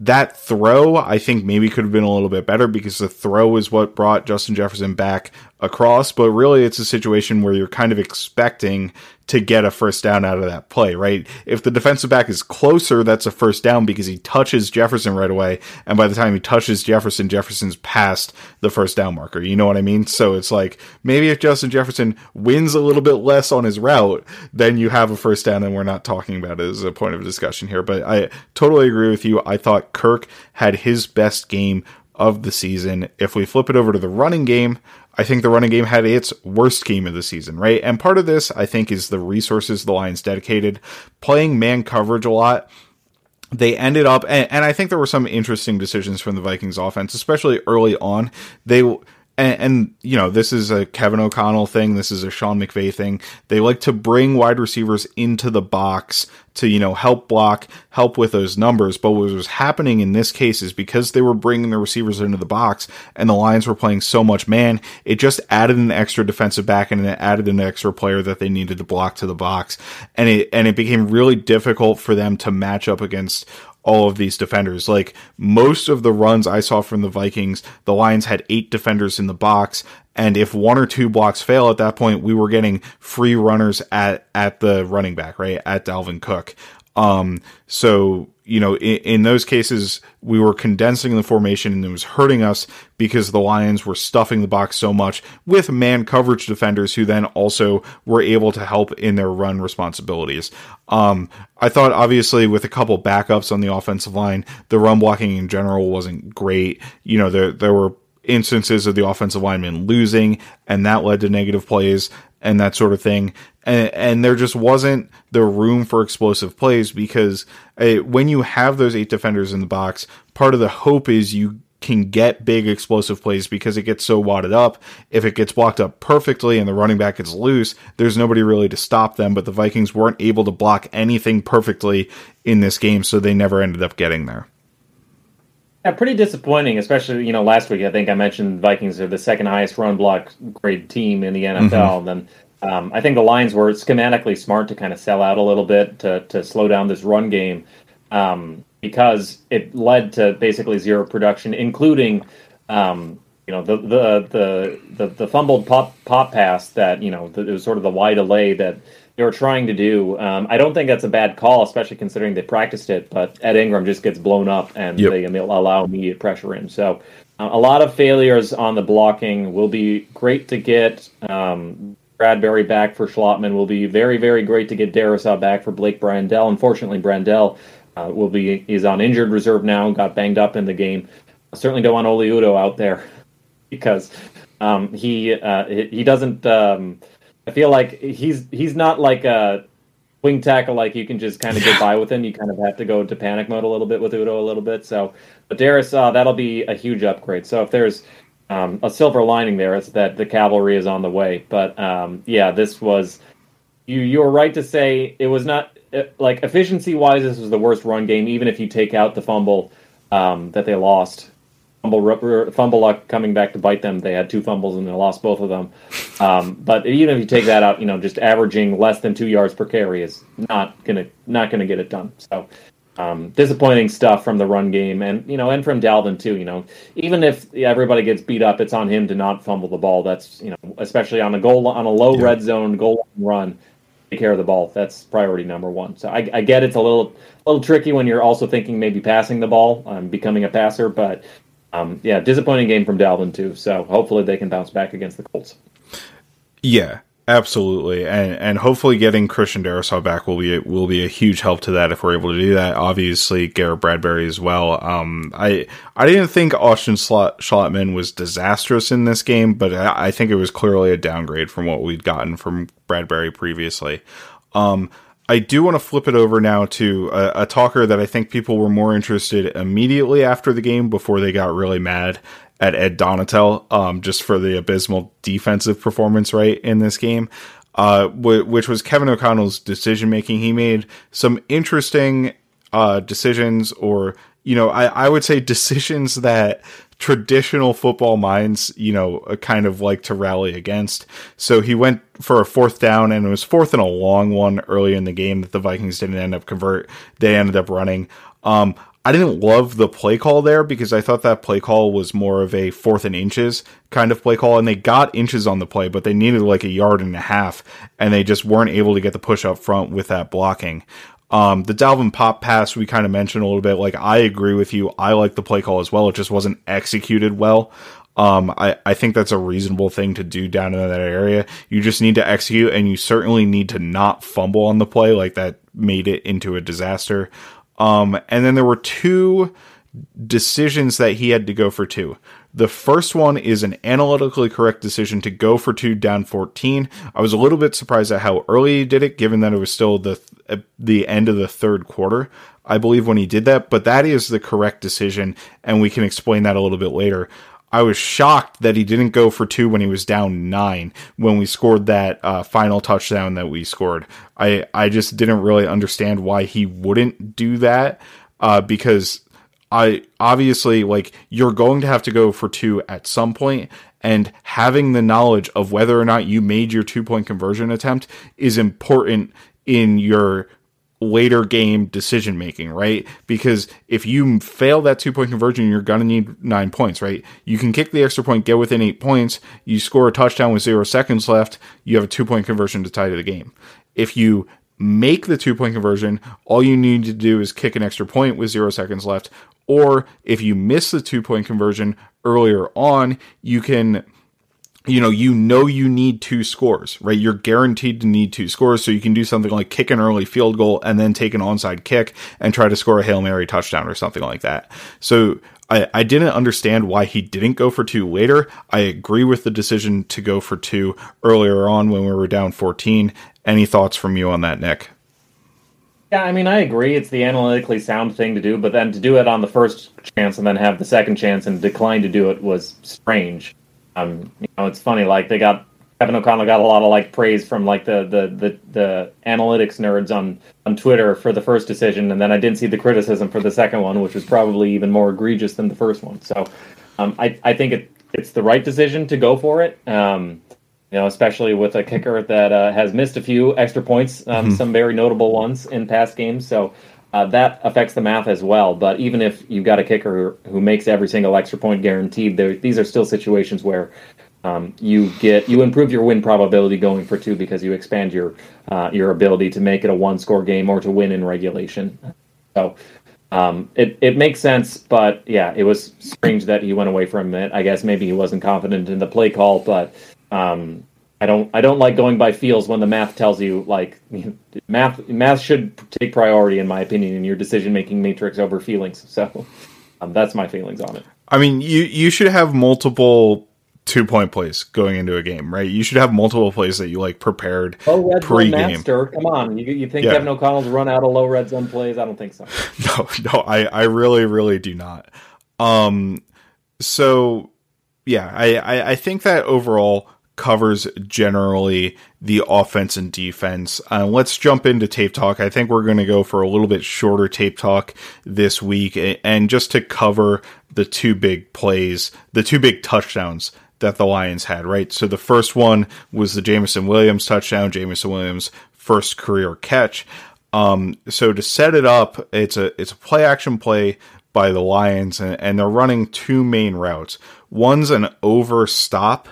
that throw, I think maybe could have been a little bit better because the throw is what brought Justin Jefferson back across. But really, it's a situation where you're kind of expecting to get a first down out of that play, right? If the defensive back is closer, that's a first down because he touches Jefferson right away. And by the time he touches Jefferson, Jefferson's past the first down marker. You know what I mean? So it's like maybe if Justin Jefferson wins a little bit less on his route, then you have a first down and we're not talking about it as a point of discussion here. But I totally agree with you. I thought Kirk had his best game of the season. If we flip it over to the running game, I think the running game had its worst game of the season, right? And part of this, I think, is the resources the Lions dedicated. Playing man coverage a lot, they ended up, and, and I think there were some interesting decisions from the Vikings offense, especially early on. They and, and, you know this is a Kevin O'Connell thing. This is a Sean McVay thing. They like to bring wide receivers into the box to you know help block, help with those numbers. But what was happening in this case is because they were bringing the receivers into the box and the Lions were playing so much man, it just added an extra defensive back and it added an extra player that they needed to block to the box, and it and it became really difficult for them to match up against all of these defenders. Like most of the runs I saw from the Vikings, the Lions had eight defenders in the box. And if one or two blocks fail at that point, we were getting free runners at, at the running back, right? At Dalvin Cook. Um, so you know, in, in, those cases, we were condensing the formation and it was hurting us because the Lions were stuffing the box so much with man coverage defenders who then also were able to help in their run responsibilities. Um, I thought obviously with a couple backups on the offensive line, the run blocking in general wasn't great. You know, there, there were instances of the offensive lineman losing and that led to negative plays and that sort of thing. And, and there just wasn't the room for explosive plays because uh, when you have those eight defenders in the box, part of the hope is you can get big explosive plays because it gets so wadded up. If it gets blocked up perfectly and the running back is loose, there's nobody really to stop them. But the Vikings weren't able to block anything perfectly in this game, so they never ended up getting there. Yeah, pretty disappointing, especially you know last week. I think I mentioned Vikings are the second highest run block grade team in the NFL. Mm-hmm. Then um, I think the Lions were schematically smart to kind of sell out a little bit to to slow down this run game um, because it led to basically zero production, including um, you know the, the the the the fumbled pop pop pass that you know the, it was sort of the wide delay that they were trying to do. Um, I don't think that's a bad call, especially considering they practiced it. But Ed Ingram just gets blown up, and yep. they allow immediate pressure in. So uh, a lot of failures on the blocking will be great to get. Um, Bradbury back for Schlottmann will be very, very great to get Darrisaw back for Blake Brandel. Unfortunately, Brandel uh, will be is on injured reserve now. Got banged up in the game. I certainly don't want Oli Udoh out there because um, he uh, he doesn't. Um, I feel like he's he's not like a wing tackle like you can just kind of get by with him. You kind of have to go into panic mode a little bit with Udoh a little bit. So, but Darrisaw, uh, that'll be a huge upgrade. So if there's um, a silver lining there, it's that the cavalry is on the way. But um, yeah, this was you. You were right to say it was not uh, like efficiency wise. This was the worst run game, even if you take out the fumble um, that they lost fumble fumble luck coming back to bite them. They had two fumbles and they lost both of them. Um, but even if you take that out, you know, just averaging less than two yards per carry is not gonna not gonna get it done. So um, disappointing stuff from the run game, and you know, and from Dalvin too. You know, even if everybody gets beat up, it's on him to not fumble the ball. That's you know, especially on a goal on a low yeah. red zone goal run, take care of the ball. That's priority number one. So I, I, get it's a little a little tricky when you're also thinking maybe passing the ball, um, becoming a passer, but um, yeah, disappointing game from Dalvin too. So hopefully they can bounce back against the Colts. Yeah, Absolutely, and and hopefully getting Christian Darrisaw back will be will be a huge help to that if we're able to do that. Obviously, Garrett Bradbury as well. Um, I I didn't think Austin Schlottmann was disastrous in this game, but I, I, think it was clearly a downgrade from what we'd gotten from Bradbury previously. Um, I do want to flip it over now to a, a, talker that I think people were more interested immediately after the game before they got really mad, at Ed Donatell, um, just for the abysmal defensive performance, right, in this game, uh, w- which was Kevin O'Connell's decision making. He made some interesting uh, decisions, or, you know, I, I would say decisions that traditional football minds, you know, uh, kind of like to rally against. So he went for a fourth down and it was fourth and a long one early in the game that the Vikings didn't end up convert. They ended up running. Um, I didn't love the play call there because I thought that play call was more of a fourth and inches kind of play call, and they got inches on the play, but they needed like a yard and a half, and they just weren't able to get the push up front with that blocking. Um, the Dalvin pop pass we kind of mentioned a little bit. Like I agree with you. I like the play call as well. It just wasn't executed well. Um, I, I think that's a reasonable thing to do down in that area. You just need to execute and you certainly need to not fumble on the play like that made it into a disaster. Um, and then there were two decisions that he had to go for two. The first one is an analytically correct decision to go for two down 14. I was a little bit surprised at how early he did it, given that it was still the the end of the third quarter. I believe when he did that, but that is the correct decision, and we can explain that a little bit later. I was shocked that he didn't go for two when he was down nine when we scored that uh, final touchdown that we scored. I I just didn't really understand why he wouldn't do that uh, because I obviously like you're going to have to go for two at some point and having the knowledge of whether or not you made your two point conversion attempt is important in your later game decision making, right? Because if you fail that two point conversion, you're going to need nine points, right? You can kick the extra point, get within eight points, you score a touchdown with zero seconds left, you have a two point conversion to tie to the game. If you make the two point conversion, all you need to do is kick an extra point with zero seconds left. Or if you miss the two point conversion earlier on, you can you know, you know you need two scores, right? You're guaranteed to need two scores, so you can do something like kick an early field goal and then take an onside kick and try to score a Hail Mary touchdown or something like that. So I, I didn't understand why he didn't go for two later. I agree with the decision to go for two earlier on when we were down 14. Any thoughts from you on that, Nick? Yeah, I mean, I agree. It's the analytically sound thing to do, but then to do it on the first chance and then have the second chance and decline to do it was strange. Um, you know, it's funny. Like they got Kevin O'Connell got a lot of like praise from like the the the, the analytics nerds on on Twitter for the first decision, and then I didn't see the criticism for the second one, which was probably even more egregious than the first one. So, um, I I think it it's the right decision to go for it. Um, you know, especially with a kicker that uh, has missed a few extra points, um, mm-hmm. some very notable ones in past games. So uh, that affects the math as well. But even if you've got a kicker who, who makes every single extra point guaranteed, these are still situations where um, you get you improve your win probability going for two because you expand your uh, your ability to make it a one score game or to win in regulation. So um, it it makes sense, but yeah, it was strange that he went away from it. I guess maybe he wasn't confident in the play call, but um, I don't I don't like going by feels when the math tells you like math math should take priority in my opinion in your decision making matrix over feelings. So um, that's my feelings on it. I mean, you you should have multiple two point plays going into a game, right? You should have multiple plays that you like prepared low red pre-game. Come on, you, you think yeah. Kevin O'Connell's run out of low red zone plays? I don't think so. No, no, I I really really do not. Um, so yeah, I I, I think that overall covers generally the offense and defense. Uh, let's jump into tape talk. I think we're going to go for a little bit shorter tape talk this week, and just to cover the two big plays, the two big touchdowns that the Lions had, right? So the first one was the Jameson Williams touchdown, Jameson Williams' first career catch. Um, so to set it up, it's a it's a play action play by the Lions, and, and they're running two main routes. One's an over stop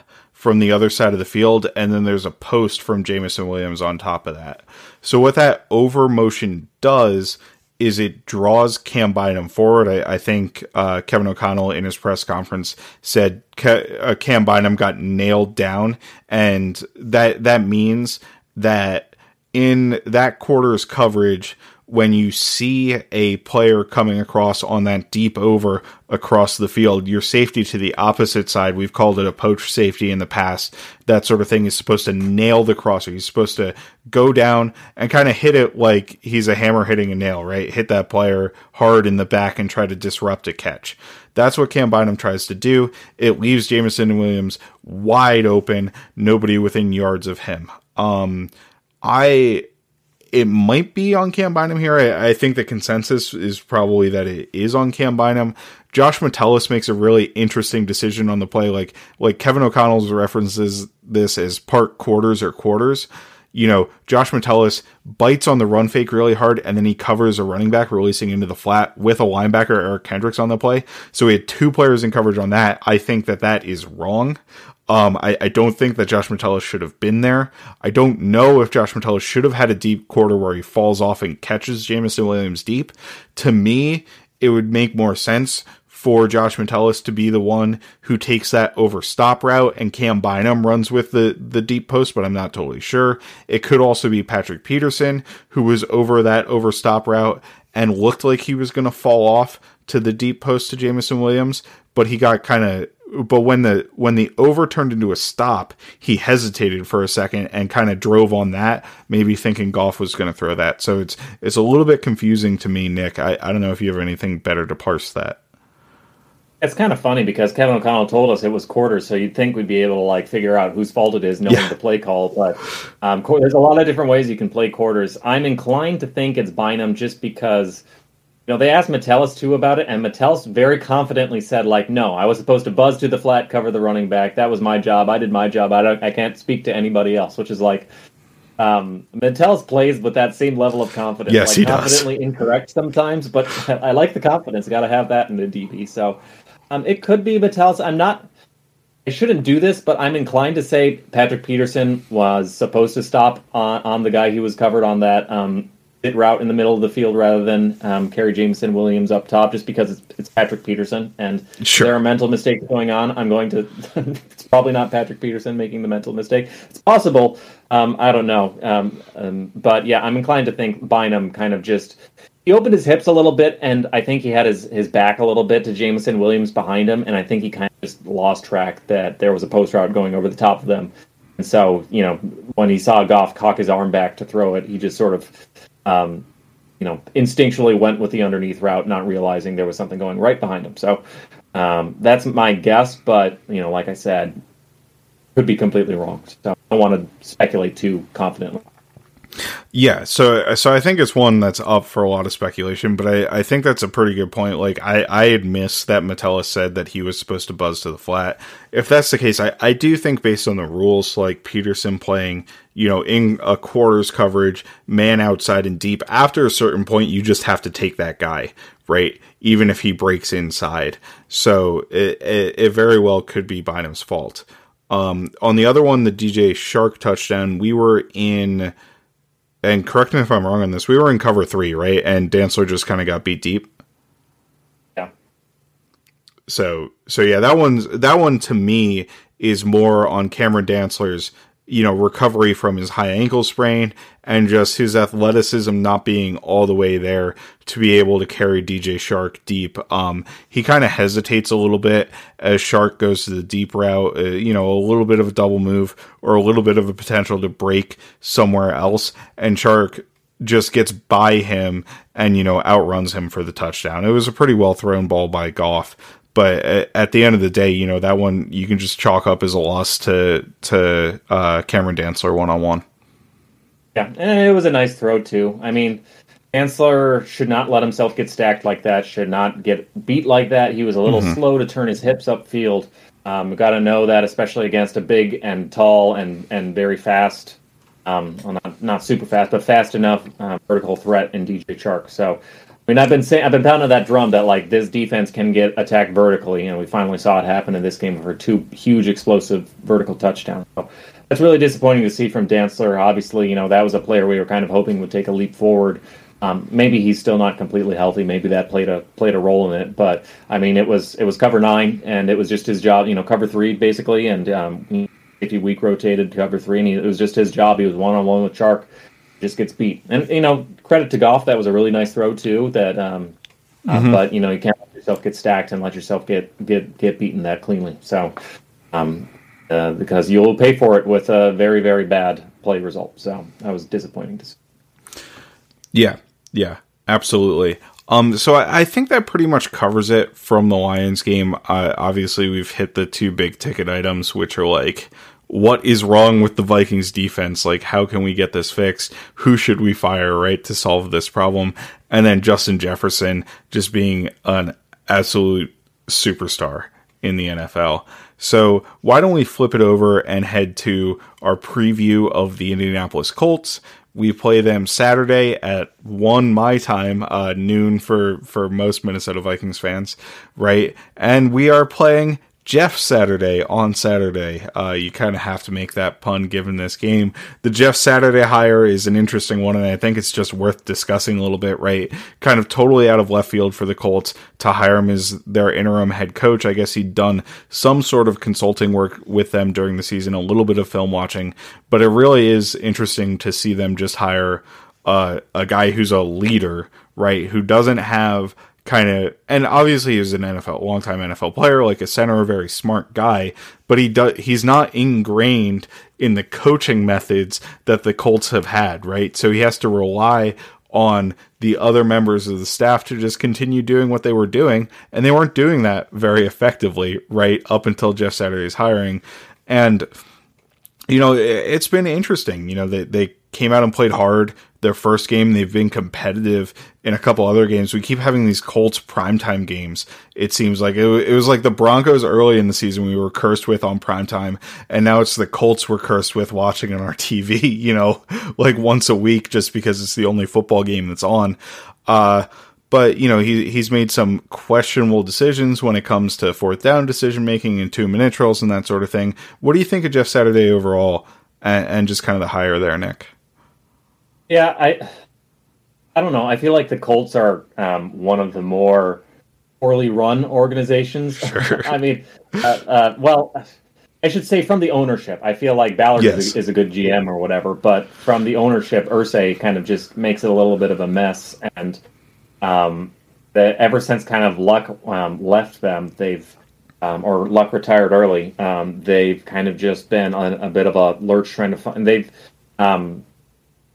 from the other side of the field, and then there's a post from Jameson Williams on top of that. So what that over motion does is it draws Cam Bynum forward. I, I think uh, Kevin O'Connell in his press conference said uh, Cam Bynum got nailed down, and that that means that in that quarter's coverage, when you see a player coming across on that deep over across the field, your safety to the opposite side, we've called it a poach safety in the past. That sort of thing is supposed to nail the crosser. He's supposed to go down and kind of hit it like he's a hammer hitting a nail, right? Hit that player hard in the back and try to disrupt a catch. That's what Cam Bynum tries to do. It leaves Jameson Williams wide open, nobody within yards of him. Um, I it might be on Cam Bynum here. I, I, think the consensus is probably that it is on Cam Bynum. Josh Metellus makes a really interesting decision on the play. Like like Kevin O'Connell's references this as part quarters or quarters. You know, Josh Metellus bites on the run fake really hard, and then he covers a running back releasing into the flat with a linebacker, Eric Kendricks, on the play. So we had two players in coverage on that. I think that that is wrong. Um, I, I don't think that Josh Metellus should have been there. I don't know if Josh Metellus should have had a deep quarter where he falls off and catches Jameson Williams deep. To me, it would make more sense for Josh Metellus to be the one who takes that over stop route and Cam Bynum runs with the, the deep post, but I'm not totally sure. It could also be Patrick Peterson who was over that over stop route and looked like he was going to fall off to the deep post to Jamison Williams, but he got kind of but when the when the over turned into a stop, he hesitated for a second and kind of drove on that, maybe thinking Goff was going to throw that. So it's it's a little bit confusing to me, Nick. I, I don't know if you have anything better to parse that. It's kind of funny because Kevin O'Connell told us it was quarters, so you'd think we'd be able to like figure out whose fault it is, knowing yeah. the play call. But um, there's a lot of different ways you can play quarters. I'm inclined to think it's Bynum just because you know, they asked Metellus too about it, and Metellus very confidently said, like, no, I was supposed to buzz to the flat, cover the running back. That was my job. I did my job. I don't, I can't speak to anybody else, which is like, um, Metellus plays with that same level of confidence. Yes, like, he confidently does. incorrect sometimes, but I like the confidence. Got to have that in the DP. So, um, it could be Metellus. I'm not. I shouldn't do this, but I'm inclined to say Patrick Peterson was supposed to stop on, on the guy he was covered on that um, route in the middle of the field rather than um, carry Jameson Williams up top, just because it's, it's Patrick Peterson and sure. there are mental mistakes going on. I'm going to. it's probably not Patrick Peterson making the mental mistake. It's possible. Um, I don't know. Um, um, but yeah, I'm inclined to think Bynum kind of just he opened his hips a little bit, and I think he had his, his back a little bit to Jameson Williams behind him, and I think he kind of just lost track that there was a post route going over the top of them. And so, you know, when he saw Goff cock his arm back to throw it, he just sort of um, you know, instinctually went with the underneath route, not realizing there was something going right behind him. So um, that's my guess, but you know, like I said, could be completely wrong. So I don't want to speculate too confidently. Yeah, so so I think it's one that's up for a lot of speculation, but I, I think that's a pretty good point. Like I, I missed that Metellus said that he was supposed to buzz to the flat. If that's the case, I, I do think based on the rules, like Peterson playing, you know, in a quarters coverage, man outside and deep, after a certain point you just have to take that guy, right? Even if he breaks inside. So it, it, it very well could be Bynum's fault. Um, on the other one, the DJ Chark touchdown, we were in and correct me if I'm wrong on this, we were in cover three, right? And Dantzler just kind of got beat deep. Yeah. So so yeah, that one's that one to me is more on Cameron Dantzler's you know, recovery from his high ankle sprain and just his athleticism not being all the way there to be able to carry DJ Chark deep. Um, he kind of hesitates a little bit as Chark goes to the deep route, uh, you know, a little bit of a double move or a little bit of a potential to break somewhere else. And Chark just gets by him and, you know, outruns him for the touchdown. It was a pretty well thrown ball by Goff. But at the end of the day, you know that one you can just chalk up as a loss to to uh, Cameron Dantzler one on one. Yeah, and it was a nice throw too. I mean, Dantzler should not let himself get stacked like that. Should not get beat like that. He was a little mm-hmm. slow to turn his hips upfield. Um, Got to know that, especially against a big and tall and and very fast Um, well, not not super fast, but fast enough uh, vertical threat in DJ Chark. So I mean, I've been saying, I've been pounding that drum that like this defense can get attacked vertically, and we finally saw it happen in this game for two huge explosive vertical touchdowns. So that's really disappointing to see from Dantzler. Obviously, you know that was a player we were kind of hoping would take a leap forward. Um, maybe he's still not completely healthy. Maybe that played a played a role in it. But I mean, it was it was cover nine, and it was just his job. You know, cover three basically, and um, safety weak rotated to cover three, and he, it was just his job. He was one on one with Chark just gets beat. And you know, credit to Goff, that was a really nice throw too. That, um, uh, mm-hmm. uh, but you know, you can't let yourself get stacked and let yourself get get get beaten that cleanly. So, um, uh, because you'll pay for it with a very very bad play result. So that was disappointing to see. Yeah, yeah, absolutely. Um, so I, I, think that pretty much covers it from the Lions game. Uh, obviously, we've hit the two big ticket items, which are like what is wrong with the Vikings defense? Like, how can we get this fixed? Who should we fire, right, to solve this problem? And then Justin Jefferson just being an absolute superstar in the NFL. So, why don't we flip it over and head to our preview of the Indianapolis Colts? We play them Saturday at one my time, uh, noon for for most Minnesota Vikings fans, right? And we are playing Jeff Saturday on Saturday. Uh, you kind of have to make that pun given this game. The Jeff Saturday hire is an interesting one, and I think it's just worth discussing a little bit, right? Kind of totally out of left field for the Colts to hire him as their interim head coach. I guess he'd done some sort of consulting work with them during the season, a little bit of film watching, but it really is interesting to see them just hire uh, a guy who's a leader, right? Who doesn't have kind of and obviously he's an NFL longtime NFL player like a center a very smart guy but he does he's not ingrained in the coaching methods that the Colts have had right? So he has to rely on the other members of the staff to just continue doing what they were doing and they weren't doing that very effectively right up until Jeff Saturday's hiring. And you know it's been interesting you know they they came out and played hard their first game. They've been competitive in a couple other games. We keep having these Colts primetime games. It seems like it, it, was like the Broncos early in the season we were cursed with on primetime, and now it's the Colts we're cursed with watching on our TV. You know, like once a week just because it's the only football game that's on. Uh, but you know he he's made some questionable decisions when it comes to fourth down decision making and two minute drills and that sort of thing. What do you think of Jeff Saturday overall, and, and just kind of the hire there, Nick? Yeah, I I don't know. I feel like the Colts are um, one of the more poorly run organizations. Sure. I mean, uh, uh, well, I should say from the ownership. I feel like Ballard yes. is, a, is, a, good GM or whatever, but from the ownership, Irsay kind of just makes it a little bit of a mess. And um, the, ever since kind of Luck um, left them, they've um, or Luck retired early. Um, they've kind of just been on a bit of a lurch trying to find. They've um,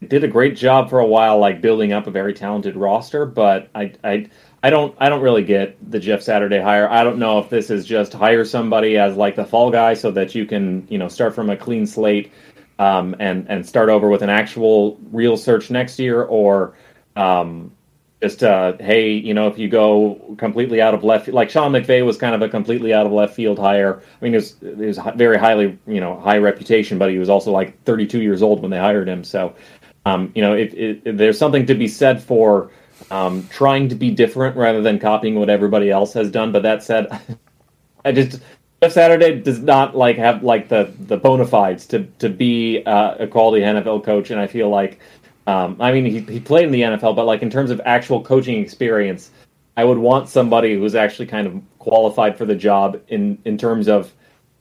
did a great job for a while, like building up a very talented roster. But I, I, I don't, I don't really get the Jeff Saturday hire. I don't know if this is just hire somebody as like the fall guy so that you can, you know, start from a clean slate, um, and and start over with an actual real search next year, or um, just uh, hey, you know, if you go completely out of left, like Sean McVay was kind of a completely out of left field hire. I mean, he was, was very highly, you know, high reputation, but he was also like 32 years old when they hired him. So um, you know, if, there's something to be said for um, trying to be different rather than copying what everybody else has done. But that said, I just Jeff Saturday does not like have like the the bona fides to to be uh, a quality NFL coach, and I feel like, um, I mean, he he played in the NFL, but like in terms of actual coaching experience, I would want somebody who's actually kind of qualified for the job in in terms of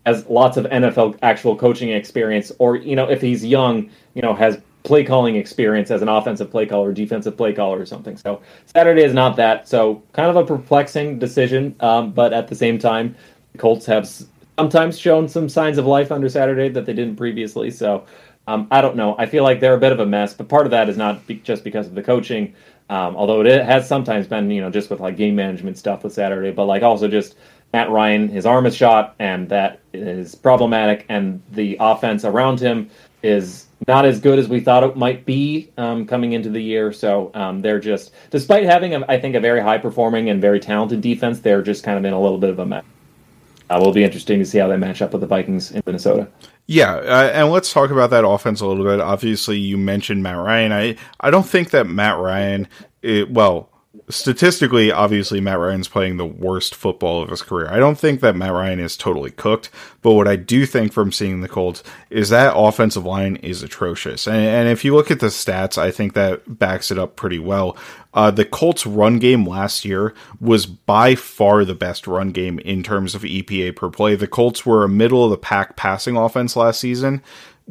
has lots of NFL actual coaching experience, or you know, if he's young, you know, has play calling experience as an offensive play caller, defensive play caller, or something. So Saturday is not that. So kind of a perplexing decision, um, but at the same time, the Colts have sometimes shown some signs of life under Saturday that they didn't previously. So um, I don't know. I feel like they're a bit of a mess, but part of that is not be- just because of the coaching. Um, although it has sometimes been, you know, just with like game management stuff with Saturday, but like also just Matt Ryan, his arm is shot, and that is problematic, and the offense around him is not as good as we thought it might be um, coming into the year. So um, they're just, despite having, a, I think, a very high performing and very talented defense, they're just kind of in a little bit of a mess. Uh, will be interesting to see how they match up with the Vikings in Minnesota. Yeah, uh, and let's talk about that offense a little bit. Obviously, you mentioned Matt Ryan. I I don't think that Matt Ryan, it, well, statistically, obviously, Matt Ryan's playing the worst football of his career. I don't think that Matt Ryan is totally cooked, but what I do think from seeing the Colts is that offensive line is atrocious. And, and if you look at the stats, I think that backs it up pretty well. Uh, the Colts' run game last year was by far the best run game in terms of EPA per play. The Colts were a middle of the pack passing offense last season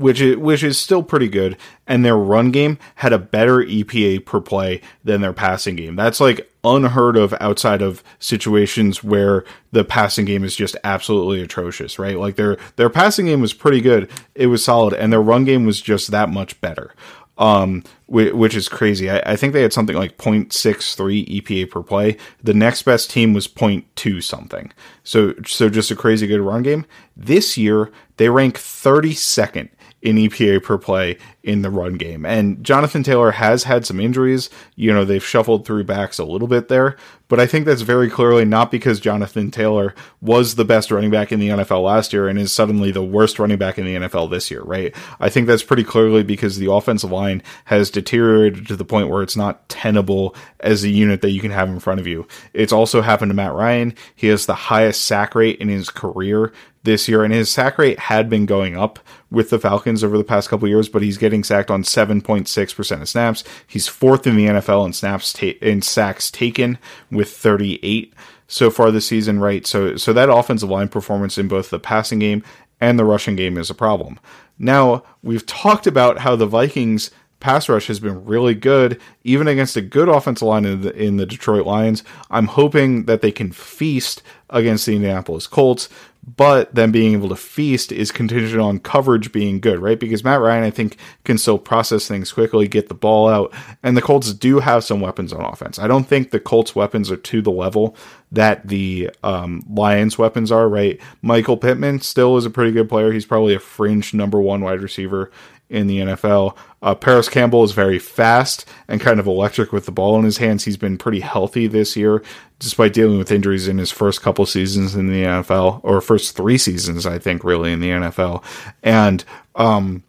which is which is still pretty good. And their run game had a better EPA per play than their passing game. That's like unheard of outside of situations where the passing game is just absolutely atrocious, right? Like their their passing game was pretty good, it was solid, and their run game was just that much better. Um, which is crazy. I, I think they had something like 0.63 EPA per play. The next best team was 0.2 something. So, so just a crazy good run game. This year, they rank 32nd in EPA per play in the run game. And Jonathan Taylor has had some injuries. You know, they've shuffled through backs a little bit there, but I think that's very clearly not because Jonathan Taylor was the best running back in the NFL last year and is suddenly the worst running back in the NFL this year, right? I think that's pretty clearly because the offensive line has deteriorated to the point where it's not tenable as a unit that you can have in front of you. It's also happened to Matt Ryan. He has the highest sack rate in his career this year, and his sack rate had been going up with the Falcons over the past couple years, but he's getting sacked on 7.6% of snaps. He's fourth in the NFL in snaps ta- in sacks taken with 38 so far this season, right? So so that offensive line performance in both the passing game and the rushing game is a problem. Now, we've talked about how the Vikings pass rush has been really good, even against a good offensive line in the, in the Detroit Lions. I'm hoping that they can feast against the Indianapolis Colts but then being able to feast is contingent on coverage being good, right? Because Matt Ryan, I think, can still process things quickly, get the ball out, and the Colts do have some weapons on offense. I don't think the Colts' weapons are to the level that the um, Lions' weapons are, right? Michael Pittman still is a pretty good player. He's probably a fringe number one wide receiver in the NFL. Uh, Parris Campbell is very fast and kind of electric with the ball in his hands. He's been pretty healthy this year, despite dealing with injuries in his first couple seasons in the NFL, or first three seasons, I think, really in the NFL. And um,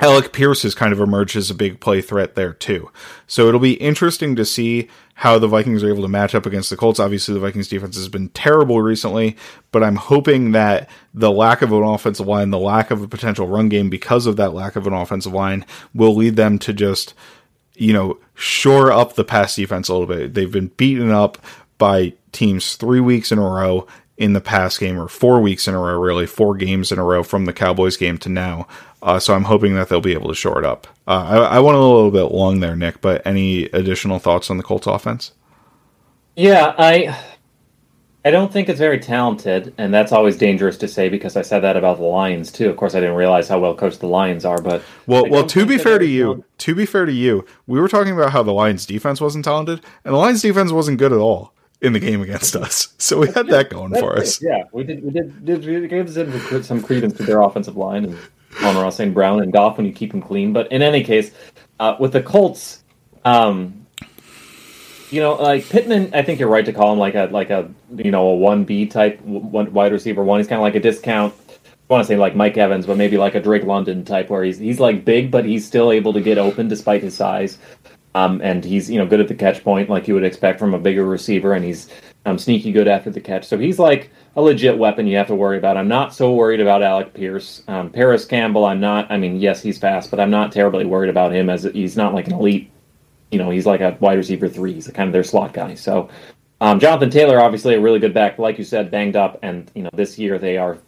Alec Pierce has kind of emerged as a big play threat there too. So it'll be interesting to see how the Vikings are able to match up against the Colts. Obviously, the Vikings defense has been terrible recently, but I'm hoping that the lack of an offensive line, the lack of a potential run game because of that lack of an offensive line will lead them to just, you know, shore up the pass defense a little bit. They've been beaten up by teams three weeks in a row in the past game, or four weeks in a row, really, four games in a row from the Cowboys game to now. Uh, so I'm hoping that they'll be able to shore it up. Uh, I, I went a little bit long there, Nick, but any additional thoughts on the Colts offense? Yeah, I I don't think it's very talented, and that's always dangerous to say because I said that about the Lions too. Of course, I didn't realize how well coached the Lions are, but well, well, to be fair to you, talented. to be fair to you, we were talking about how the Lions defense wasn't talented, and the Lions defense wasn't good at all in the game against us. So we had that going for us. Yeah, we did. We did. did we gave some credence to their offensive line and Amon-Ra St. Brown and Goff when you keep them clean. But in any case, uh, with the Colts, um, you know, like Pittman, I think you're right to call him like a like a you know a one B type one wide receiver one. He's kind of like a discount. I want to say like Mike Evans, but maybe like a Drake London type, where he's he's like big, but he's still able to get open despite his size. Um, and he's you know good at the catch point, like you would expect from a bigger receiver, and he's um, sneaky good after the catch. So he's like a legit weapon you have to worry about. I'm not so worried about Alec Pierce. Um, Parris Campbell, I'm not. I mean, yes, he's fast, but I'm not terribly worried about him as he's not like an elite. You know, he's like a wide receiver three. He's kind of their slot guy. So um, Jonathan Taylor, obviously a really good back, like you said, banged up, and you know this year they are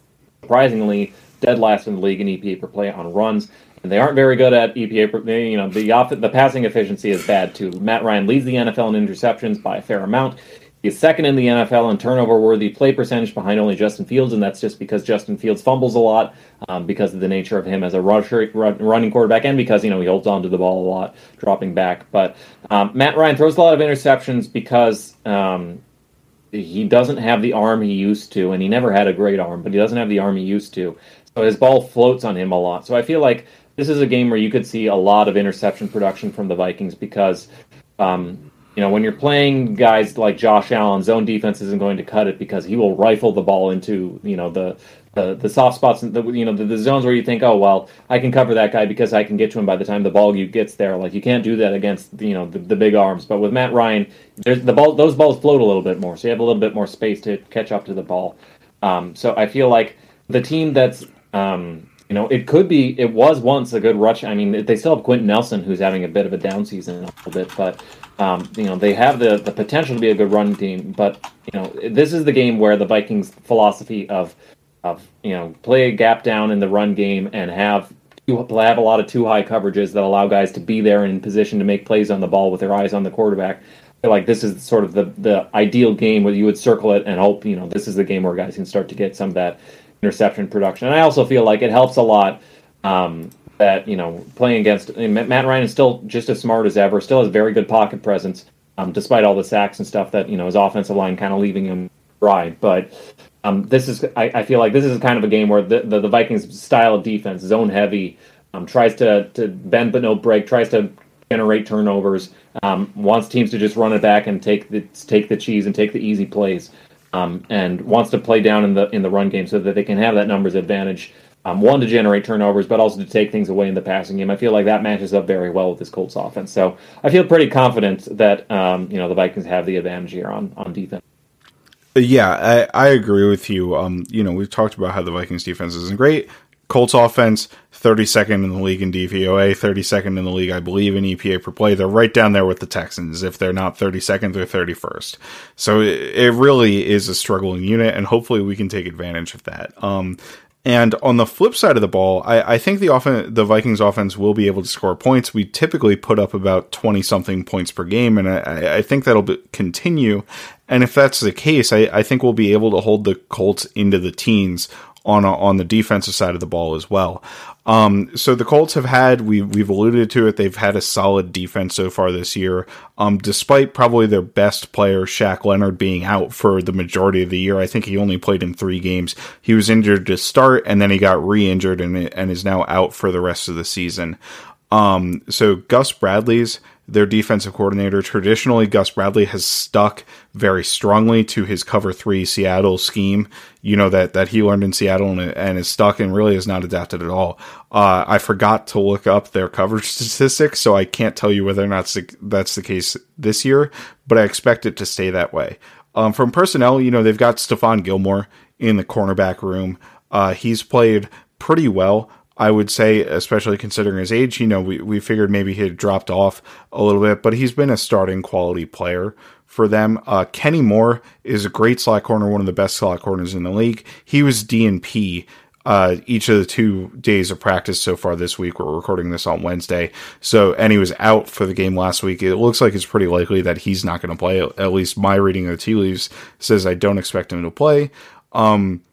surprisingly dead last in the league in EPA per play on runs and they aren't very good at EPA. You know, the off, the passing efficiency is bad too. Matt Ryan leads the NFL in interceptions by a fair amount. He's second in the NFL in turnover worthy play percentage behind only Justin Fields, and that's just because Justin Fields fumbles a lot um, because of the nature of him as a rusher, run, running quarterback and because, you know, he holds on to the ball a lot, dropping back. But um, Matt Ryan throws a lot of interceptions because um, he doesn't have the arm he used to, and he never had a great arm, but he doesn't have the arm he used to. So his ball floats on him a lot. So I feel like this is a game where you could see a lot of interception production from the Vikings because, um, you know, when you're playing guys like Josh Allen, zone defense isn't going to cut it because he will rifle the ball into, you know, the the, the soft spots, and the you know the, the, zones where you think, oh well, I can cover that guy because I can get to him by the time the ball gets there. Like you can't do that against you know the, the big arms. But with Matt Ryan, the ball; those balls float a little bit more, so you have a little bit more space to catch up to the ball. Um, so I feel like the team that's um, you know it could be it was once a good rush. I mean they still have Quenton Nelson who's having a bit of a down season a little bit, but um, you know they have the the potential to be a good run team. But you know this is the game where the Vikings philosophy of of you know play a gap down in the run game and have you have a lot of two high coverages that allow guys to be there in position to make plays on the ball with their eyes on the quarterback. Like this is sort of the the ideal game where you would circle it and hope you know this is the game where guys can start to get some of that interception production. And I also feel like it helps a lot um, that you know playing against Matt Ryan is still just as smart as ever, still has very good pocket presence, um, despite all the sacks and stuff that you know his offensive line kind of leaving him dry. But um, this is I, I, feel like this is kind of a game where the, the, the Vikings style of defense, zone heavy, um, tries to to bend but no break, tries to generate turnovers, um, wants teams to just run it back and take the take the cheese and take the easy plays, um, and wants to play down in the in the run game so that they can have that numbers advantage. Um, one to generate turnovers, but also to take things away in the passing game. I feel like that matches up very well with this Colts offense. So I feel pretty confident that um, you know the Vikings have the advantage here on on defense. Yeah, I, I agree with you. Um, you know, we've talked about how the Vikings defense isn't great. Colts offense, 32nd in the league in DVOA, 32nd in the league, I believe, in EPA per play. They're right down there with the Texans. If they're not 32nd, they're 31st. So it, really is a struggling unit, and hopefully we can take advantage of that. Um, and on the flip side of the ball, I, I think the offen- the Vikings offense will be able to score points. We typically put up about 20 something points per game, and I, I think that'll be, continue. And if that's the case, I, I think we'll be able to hold the Colts into the teens on a, on the defensive side of the ball as well. Um, so the Colts have had we we've alluded to it. They've had a solid defense so far this year, um, despite probably their best player Shaq Leonard being out for the majority of the year. I think he only played in three games. He was injured to start, and then he got re-injured and and is now out for the rest of the season. Um, so Gus Bradley's their defensive coordinator. Traditionally, Gus Bradley has stuck very strongly to his cover three Seattle scheme. You know that that he learned in Seattle and, and is stuck and really is not adapted at all. Uh, I forgot to look up their coverage statistics, so I can't tell you whether or not that's the case this year. But I expect it to stay that way. Um, from personnel, you know they've got Stephon Gilmore in the cornerback room. Uh, he's played pretty well. I would say, especially considering his age, you know, we, we figured maybe he had dropped off a little bit, but he's been a starting quality player for them. Uh, Kenny Moore is a great slot corner, one of the best slot corners in the league. He was DNP uh, each of the two days of practice so far this week. We're recording this on Wednesday. So, and he was out for the game last week. It looks like it's pretty likely that he's not going to play. At least my reading of the tea leaves says I don't expect him to play. Um,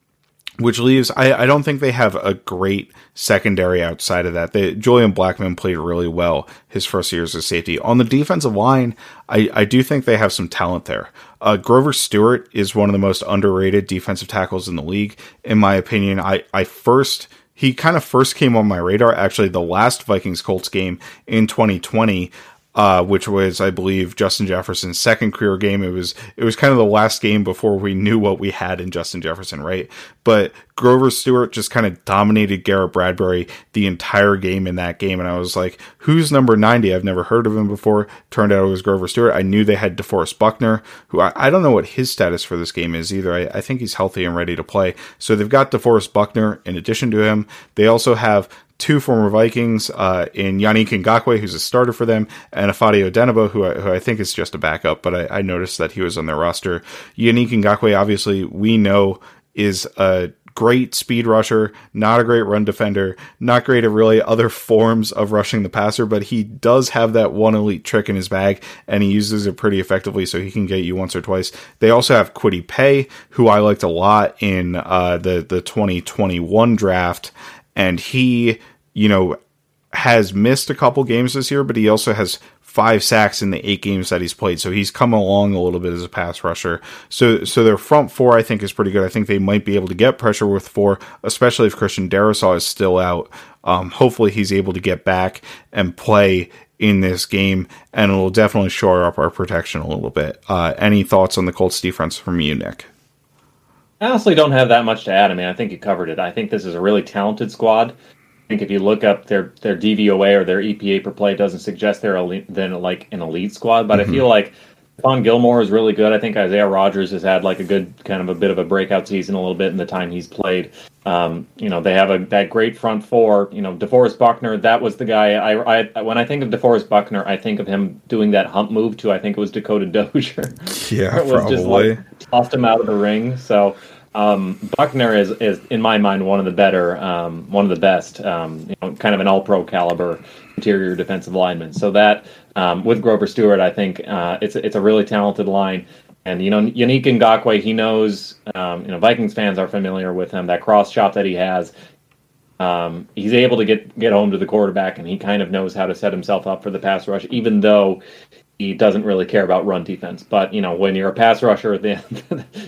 which leaves I, I don't think they have a great secondary outside of that. They, Julian Blackmon played really well his first years as safety. On the defensive line, I, I do think they have some talent there. Uh, Grover Stewart is one of the most underrated defensive tackles in the league, in my opinion. I, I first he kind of first came on my radar actually the last Vikings Colts game in 2020 uh, which was, I believe, Justin Jefferson's second career game. It was it was kind of the last game before we knew what we had in Justin Jefferson, right? But Grover Stewart just kind of dominated Garrett Bradbury the entire game in that game, and I was like, "Who's number ninety? I've never heard of him before." Turned out it was Grover Stewart. I knew they had DeForest Buckner, who I, I don't know what his status for this game is either. I, I think he's healthy and ready to play. So they've got DeForest Buckner in addition to him. They also have two former Vikings uh, in Yannick Ngakoue, who's a starter for them, and Ifeadi Odenigbo, who I, who I think is just a backup, but I, I noticed that he was on their roster. Yannick Ngakoue, obviously, we know is a great speed rusher, not a great run defender, not great at really other forms of rushing the passer, but he does have that one elite trick in his bag and he uses it pretty effectively so he can get you once or twice. They also have Kwity Paye, who I liked a lot in uh, the, the 2021 draft and he, you know, has missed a couple games this year, but he also has five sacks in the eight games that he's played. So he's come along a little bit as a pass rusher. So so their front four I think is pretty good. I think they might be able to get pressure with four, especially if Christian Darrisaw is still out. Um, hopefully he's able to get back and play in this game, and it will definitely shore up our protection a little bit. Uh, any thoughts on the Colts defense from you, Nick? I honestly don't have that much to add. I mean, I think you covered it. I think this is a really talented squad. I think if you look up their their DVOA or their EPA per play, it doesn't suggest they're elite, then like an elite squad. But mm-hmm. I feel like Stephon Gilmore is really good. I think Isaiah Rodgers has had like a good kind of a bit of a breakout season a little bit in the time he's played. Um, you know, they have a that great front four. You know, DeForest Buckner, that was the guy. I, I when I think of DeForest Buckner, I think of him doing that hump move to I think it was Dakota Dozier. Yeah, it was probably. just like tossed him out of the ring. So um, Buckner is is in my mind one of the better, um, one of the best. Um, you know, kind of an All Pro caliber interior defensive lineman. So that um, with Grover Stewart, I think uh, it's it's a really talented line. And you know, Yannick Ngakoue, he knows. Um, you know, Vikings fans are familiar with him. That cross chop that he has, um, he's able to get get home to the quarterback, and he kind of knows how to set himself up for the pass rush, even though he doesn't really care about run defense. But you know, when you're a pass rusher, then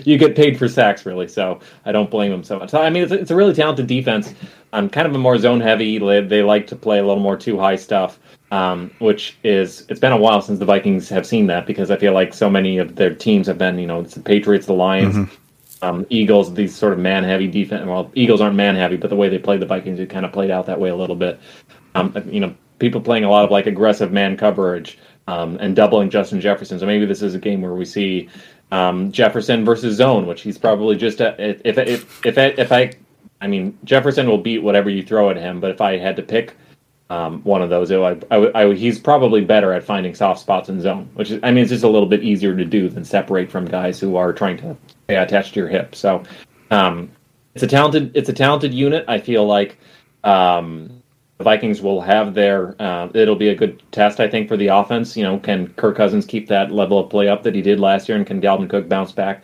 you get paid for sacks, really. So I don't blame him so much. So, I mean, it's, it's a really talented defense. I'm kind of a more zone heavy. They like to play a little more two high stuff um, which is it's been a while since the Vikings have seen that because I feel like so many of their teams have been you know it's the Patriots, the Lions, mm-hmm. um, Eagles, these sort of man heavy defense. Well, Eagles aren't man heavy, but the way they played the Vikings, it kind of played out that way a little bit. Um, you know, people playing a lot of like aggressive man coverage um, and doubling Justin Jefferson. So maybe this is a game where we see um, Jefferson versus zone, which he's probably just a, if if if if, if I I mean Jefferson will beat whatever you throw at him, but if I had to pick um, one of those. I, I, I, he's probably better at finding soft spots in zone, which is, I mean, it's just a little bit easier to do than separate from guys who are trying to stay attached to your hip. So, um, it's a talented, it's a talented unit. I feel like, um, Vikings will have their, uh, it'll be a good test, I think, for the offense. You know, can Kirk Cousins keep that level of play up that he did last year, and can Dalvin Cook bounce back,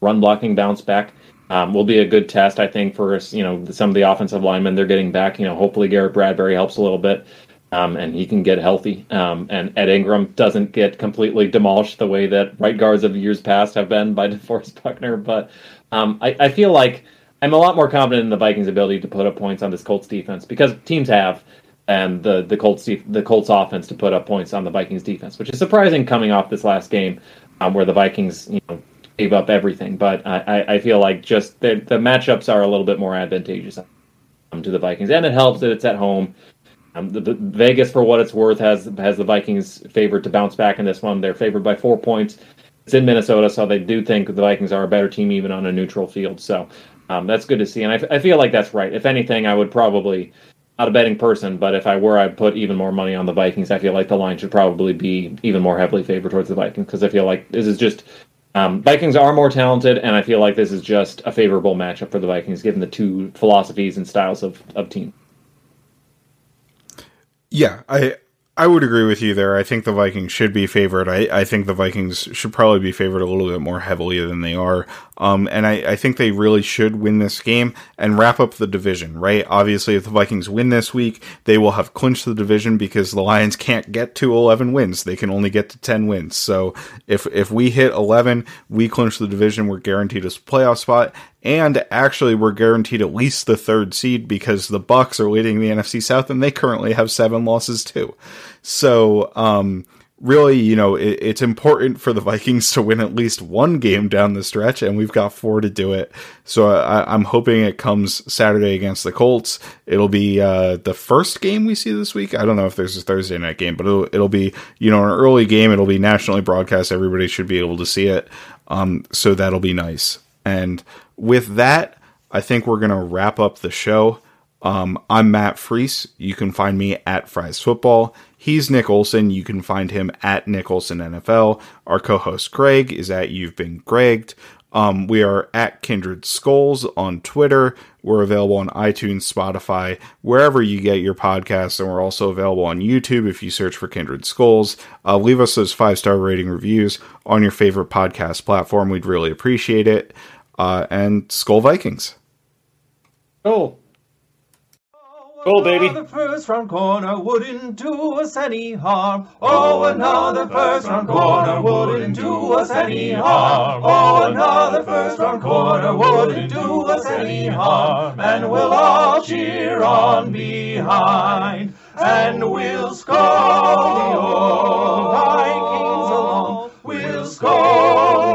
run blocking bounce back? um, will be a good test, I think, for you know some of the offensive linemen they're getting back. You know, hopefully Garrett Bradbury helps a little bit, um, and he can get healthy. Um, and Ed Ingram doesn't get completely demolished the way that right guards of years past have been by DeForest Buckner. But um, I, I feel like I'm a lot more confident in the Vikings' ability to put up points on this Colts defense because teams have. And the the Colts the Colts offense to put up points on the Vikings defense, which is surprising coming off this last game, um, where the Vikings you know gave up everything. But I, I feel like just the, the matchups are a little bit more advantageous um, to the Vikings, and it helps that it's at home. Um, the, the, Vegas, for what it's worth, has has the Vikings favored to bounce back in this one. They're favored by four points. It's in Minnesota, so they do think the Vikings are a better team even on a neutral field. So um, that's good to see, and I, I feel like that's right. If anything, I would probably not a betting person, but if I were, I'd put even more money on the Vikings. I feel like the line should probably be even more heavily favored towards the Vikings because I feel like this is just um, Vikings are more talented, and I feel like this is just a favorable matchup for the Vikings, given the two philosophies and styles of, of team. Yeah, I I would agree with you there. I think the Vikings should be favored. I, I think the Vikings should probably be favored a little bit more heavily than they are. Um, and I, I think they really should win this game and wrap up the division, right? Obviously, if the Vikings win this week, they will have clinched the division because the Lions can't get to 11 wins. They can only get to 10 wins. So if, if we hit 11, we clinch the division. We're guaranteed a playoff spot and actually we're guaranteed at least the third seed because the Bucs are leading the NFC South and they currently have seven losses too. So, um, really, you know, it, it's important for the Vikings to win at least one game down the stretch, and we've got four to do it. So I, am hoping it comes Saturday against the Colts. It'll be uh, the first game we see this week. I don't know if there's a Thursday night game, but it'll, it'll be you know an early game. It'll be nationally broadcast. Everybody should be able to see it. Um, so that'll be nice. And with that, I think we're going to wrap up the show. Um, I'm Matt Freese. You can find me at Fries Football. He's Nick Olson. You can find him at Nick Olson NFL. Our co-host Greg is at You've Been Gregged. Um, we are at Kindred Skulls on Twitter. We're available on iTunes, Spotify, wherever you get your podcasts, and we're also available on YouTube if you search for Kindred Skulls. Uh, leave us those five star rating reviews on your favorite podcast platform. We'd really appreciate it uh, and Skol Vikings. Cool. Cool, baby. The first round corner wouldn't do us any harm. Oh, another first round corner wouldn't do us any harm. Oh, another first round corner wouldn't do us any harm. And we'll all cheer on behind. And we'll score the old Vikings along. We'll score.